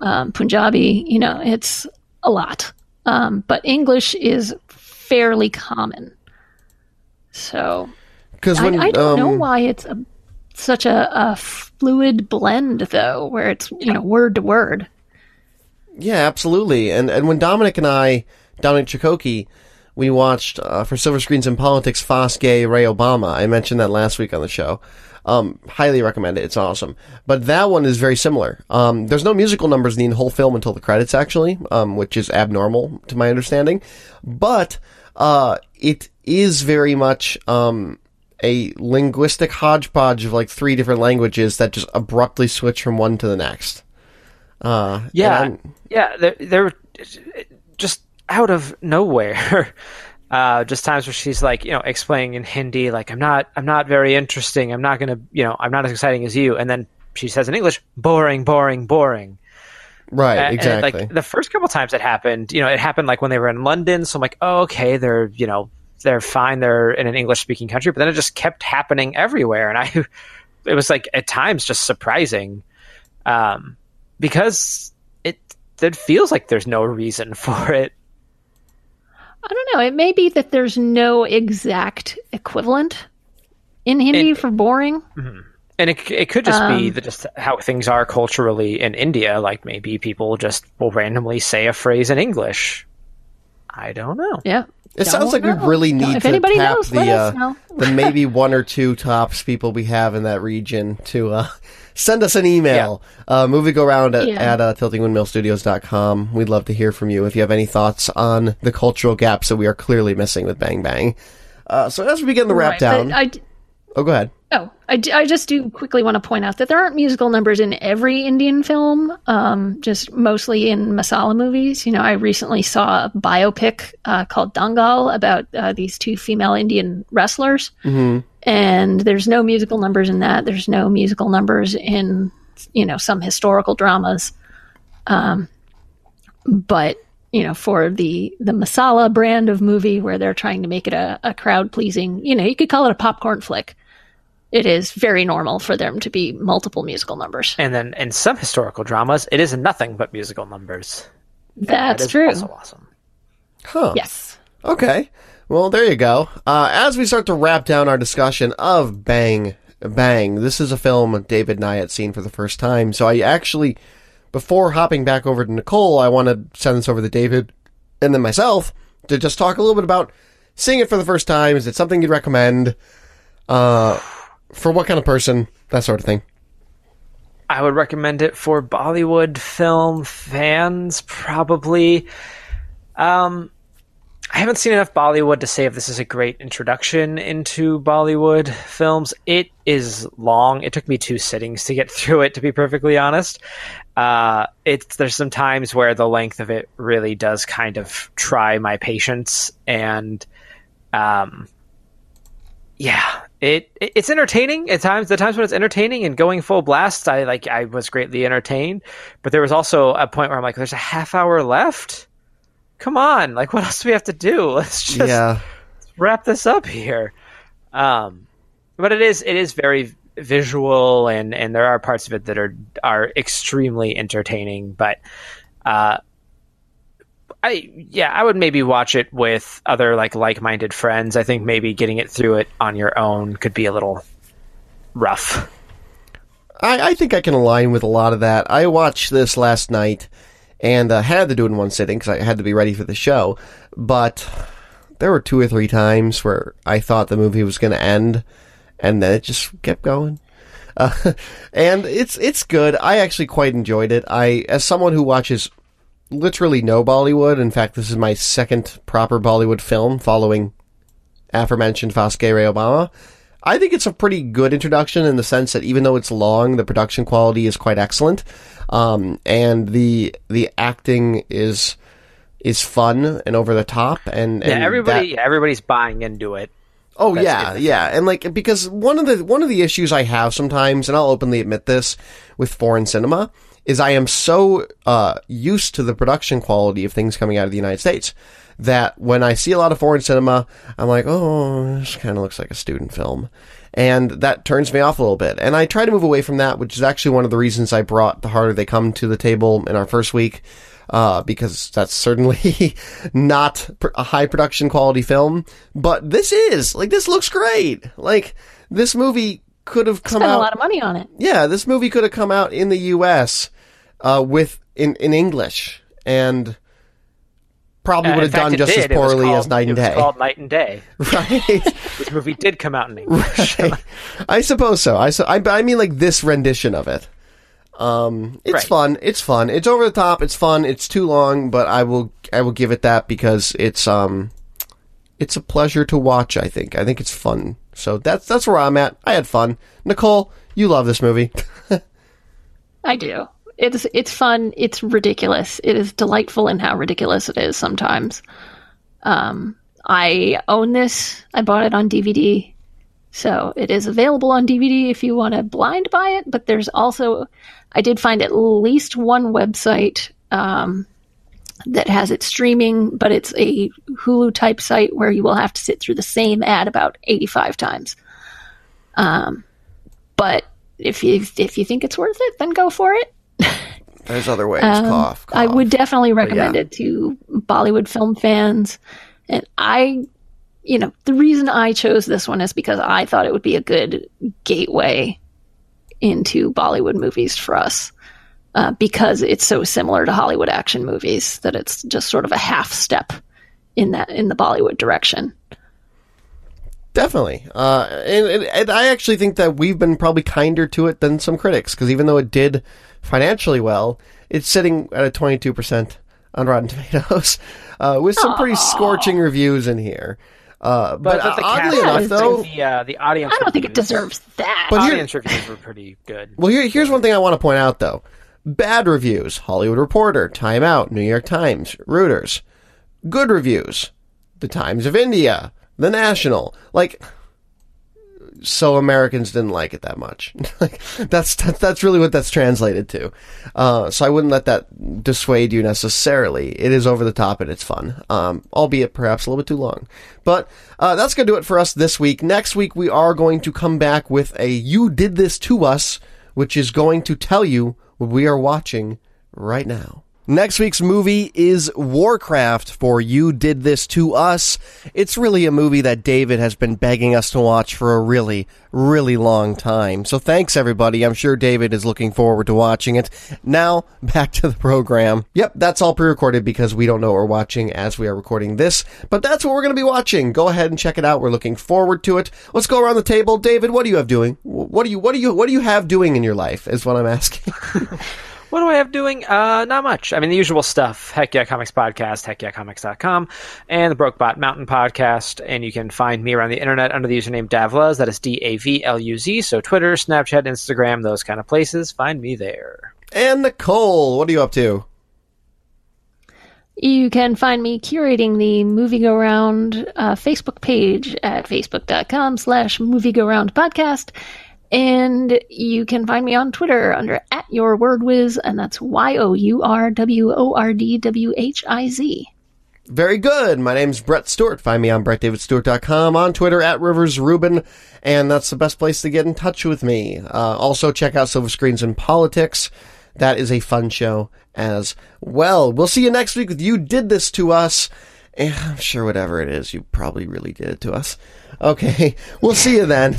Speaker 2: Um, Punjabi, you know, it's a lot, um, but English is fairly common. So
Speaker 1: because
Speaker 2: I, I don't know
Speaker 1: um,
Speaker 2: why it's a, such a, a fluid blend though, where it's you know word to word.
Speaker 1: Yeah, absolutely. And and when Dominic and I, Dominic Chikoki, we watched uh, for Silver Screens in Politics, Phas Gaye Re Obama. I mentioned that last week on the show. Um, highly recommend it. It's awesome. But that one is very similar. Um, there's no musical numbers in the whole film until the credits, actually, um, which is abnormal to my understanding. But uh, it is very much um, a linguistic hodgepodge of like three different languages that just abruptly switch from one to the next. Uh,
Speaker 3: yeah, yeah, they're, they're just out of nowhere. Uh, just times where she's like, you know, explaining in Hindi, like, I'm not, I'm not very interesting. I'm not gonna, you know, I'm not as exciting as you. And then she says in English, boring, boring, boring.
Speaker 1: Right,
Speaker 3: And- and,
Speaker 1: exactly.
Speaker 3: like the first couple times it happened, you know, it happened like when they were in London. So I'm like, oh, okay, they're you know they're fine. They're in an English speaking country, but then it just kept happening everywhere, and I it was like at times just surprising, um, because it it feels like there's no reason for it.
Speaker 2: I don't know. It may be that there's no exact equivalent in Hindi
Speaker 3: It-
Speaker 2: for boring.
Speaker 3: And it, it could just be
Speaker 2: Um,
Speaker 3: the, just how things are culturally in India. Like maybe people just will randomly say a phrase in English. I don't know.
Speaker 2: Yeah.
Speaker 1: It sounds like
Speaker 2: Don't
Speaker 1: we
Speaker 2: know.
Speaker 1: really
Speaker 2: Don't-
Speaker 1: need
Speaker 2: if
Speaker 1: to
Speaker 2: anybody
Speaker 1: tap
Speaker 2: knows,
Speaker 1: the uh,
Speaker 2: know.
Speaker 1: the maybe one or two tops people we have in that region to uh, send us an email. Uh, movie go round at,
Speaker 2: Yeah.
Speaker 1: at uh, tiltingwindmillstudios.com. We'd love to hear from you if you have any thoughts on the cultural gaps that we are clearly missing with Bang Bang. Uh, so as we begin the wrap
Speaker 2: Right,
Speaker 1: down,
Speaker 2: I
Speaker 1: oh, go ahead.
Speaker 2: Oh, I, just do quickly want to point out that there aren't musical numbers in every Indian film, um, just mostly in masala movies. You know, I recently saw a biopic uh, called Dangal about uh, these two female Indian wrestlers, and there's no musical numbers in that. There's no musical numbers in, you know, some historical dramas. Um, but you know, for the the masala brand of movie where they're trying to make it a, a crowd pleasing, you know, you could call it a popcorn flick it is very normal for them to be multiple musical numbers.
Speaker 3: And then in some historical dramas, it is nothing but musical numbers. That
Speaker 2: That's
Speaker 3: is
Speaker 2: true.
Speaker 3: Also awesome.
Speaker 1: Huh.
Speaker 2: Yes.
Speaker 1: Okay. Well, there you go. Uh, as we start to wrap down our discussion of Bang Bang, this is a film David and I had seen for the first time. So I actually, before hopping back over to Nicole, I want to send this over to David and then myself to just talk a little bit about seeing it for the first time. Is it something you'd recommend? Uh, for what kind of person? That sort of thing.
Speaker 3: I would recommend it for Bollywood film fans, probably. Um, I haven't seen enough Bollywood to say if this is a great introduction into Bollywood films. It is long. It took me two sittings to get through it, to be perfectly honest. Uh, it's there's some times where the length of it really does kind of try my patience, and um, yeah, it, it it's entertaining at times. The times when it's entertaining and going full blast, I like I was greatly entertained. But there was also a point where I'm like, there's a half hour left. Come on, like what else do we have to do? Let's just
Speaker 1: yeah.
Speaker 3: wrap this up here. Um, but it is it is very visual and and there are parts of it that are are extremely entertaining. But uh, I yeah, I would maybe watch it with other like like minded friends. I think maybe getting it through it on your own could be a little rough.
Speaker 1: I, I think I can align with a lot of that. I watched this last night and uh, had to do it in one sitting because I had to be ready for the show. But there were two or three times where I thought the movie was going to end, and then it just kept going. Uh, and it's it's good. I actually quite enjoyed it. I, as someone who watches literally no Bollywood, in fact, this is my second proper Bollywood film following aforementioned Phas Gaye Re Obama. I think it's a pretty good introduction in the sense that even though it's long, the production quality is quite excellent, um, and the the acting is is fun and over the top. And,
Speaker 3: Yeah, everybody
Speaker 1: that-
Speaker 3: everybody's buying into it.
Speaker 1: Oh
Speaker 3: That's
Speaker 1: yeah, yeah, and like because one of the one of the issues I have sometimes, and I'll openly admit this with foreign cinema, is I am so uh, used to the production quality of things coming out of the United States that when I see a lot of foreign cinema, I'm like, oh, this kind of looks like a student film, and that turns me off a little bit. And I try to move away from that, which is actually one of the reasons I brought The Harder They Come to the table in our first week uh, because that's certainly not pr- a high production quality film. But this is like this looks great. Like this movie could have come
Speaker 2: Spent a lot of money on it.
Speaker 1: yeah, this movie could have come out in the U.S. Uh, with in in English and probably
Speaker 3: Uh,
Speaker 1: would have
Speaker 3: fact,
Speaker 1: done just
Speaker 3: did.
Speaker 1: as poorly
Speaker 3: called-
Speaker 1: as Night and
Speaker 3: it was
Speaker 1: Day.
Speaker 3: called Knight and Day.
Speaker 1: right.
Speaker 3: This movie did come out in English.
Speaker 1: I suppose so. I, so, I I mean like this rendition of it. Um, it's
Speaker 3: Right.
Speaker 1: fun. It's fun. It's over the top. It's fun. It's too long, but I will I will give it that because it's um it's a pleasure to watch. I think. I think it's fun. So that's that's where I'm at. I had fun. Nicole, you love this movie.
Speaker 2: I do. It's it's fun. It's ridiculous. It is delightful in how ridiculous it is sometimes. Um, I own this. I bought it on DVD So it is available on DVD if you want to blind buy it, but there's also, I did find at least one website um, that has it streaming, but it's a Hulu type site where you will have to sit through the same ad about 85 times. Um, but if you if you think it's worth it, then go for it.
Speaker 1: There's other ways. Um, cough, cough,
Speaker 2: I would definitely recommend yeah. it to Bollywood film fans. And I, you know, the reason I chose this one is because I thought it would be a good gateway into Bollywood movies for us. Uh, because it's so similar to Hollywood action movies that it's just sort of a half step in that in the Bollywood direction.
Speaker 1: Definitely, uh, and, and, and, I actually think that we've been probably kinder to it than some critics because even though it did financially well, it's sitting at a twenty two percent on Rotten Tomatoes uh, with some pretty scorching reviews in here. Uh, but, but, but oddly enough, though,
Speaker 3: the, uh, the audience.
Speaker 2: I don't think it deserves that.
Speaker 3: But audience here, reviews were pretty good.
Speaker 1: Well, here, here's one thing I want to point out, though. Bad reviews: Hollywood Reporter, Time Out, New York Times, Reuters. Good reviews: The Times of India, The National. Like, so Americans didn't like it that much. like, that's, that's really what that's translated to. Uh, so I wouldn't let that dissuade you necessarily. It is over the top and it's fun, um, albeit perhaps a little bit too long. But uh, that's gonna do it for us this week. Next week we are going to come back with a "You Did This to Us," which is going to tell you what we are watching right now. Next week's movie is Warcraft for You Did This to Us. It's really a movie that David has been begging us to watch for a really, really long time. So thanks everybody. I'm sure David is looking forward to watching it. Now, back to the program. Yep, that's all pre-recorded because we don't know what we're watching as we are recording this, but that's what we're going to be watching. Go ahead and check it out. We're looking forward to it. Let's go around the table. David, what do you have doing? What do you, what do you, what do you have doing in your life is what I'm asking.
Speaker 3: What do I have doing? Uh, not much. I mean, the usual stuff. Heck Yeah Comics Podcast, heckyeahcomics.com, and the Brokebot Mountain Podcast. And you can find me around the internet under the username Davluz. That is D-A-V-L-U-Z. So Twitter, Snapchat, Instagram, those kind of places. Find me there.
Speaker 1: And Nicole, what are you up to?
Speaker 2: You can find me curating the Movie Go Round uh, Facebook page at facebook.com slash Movie Go Round Podcast. And you can find me on Twitter under at your word whiz, and that's Y O U R W O R D W H I Z.
Speaker 1: Very good. My name's Brett Stewart. Find me on brettdavidstewart.com, on Twitter at Rivers Rubin, and that's the best place to get in touch with me. Uh, also, check out Silver Screens and Politics. That is a fun show as well. We'll see you next week with You Did This to Us. And I'm sure whatever it is, you probably really did it to us. Okay, we'll see you then.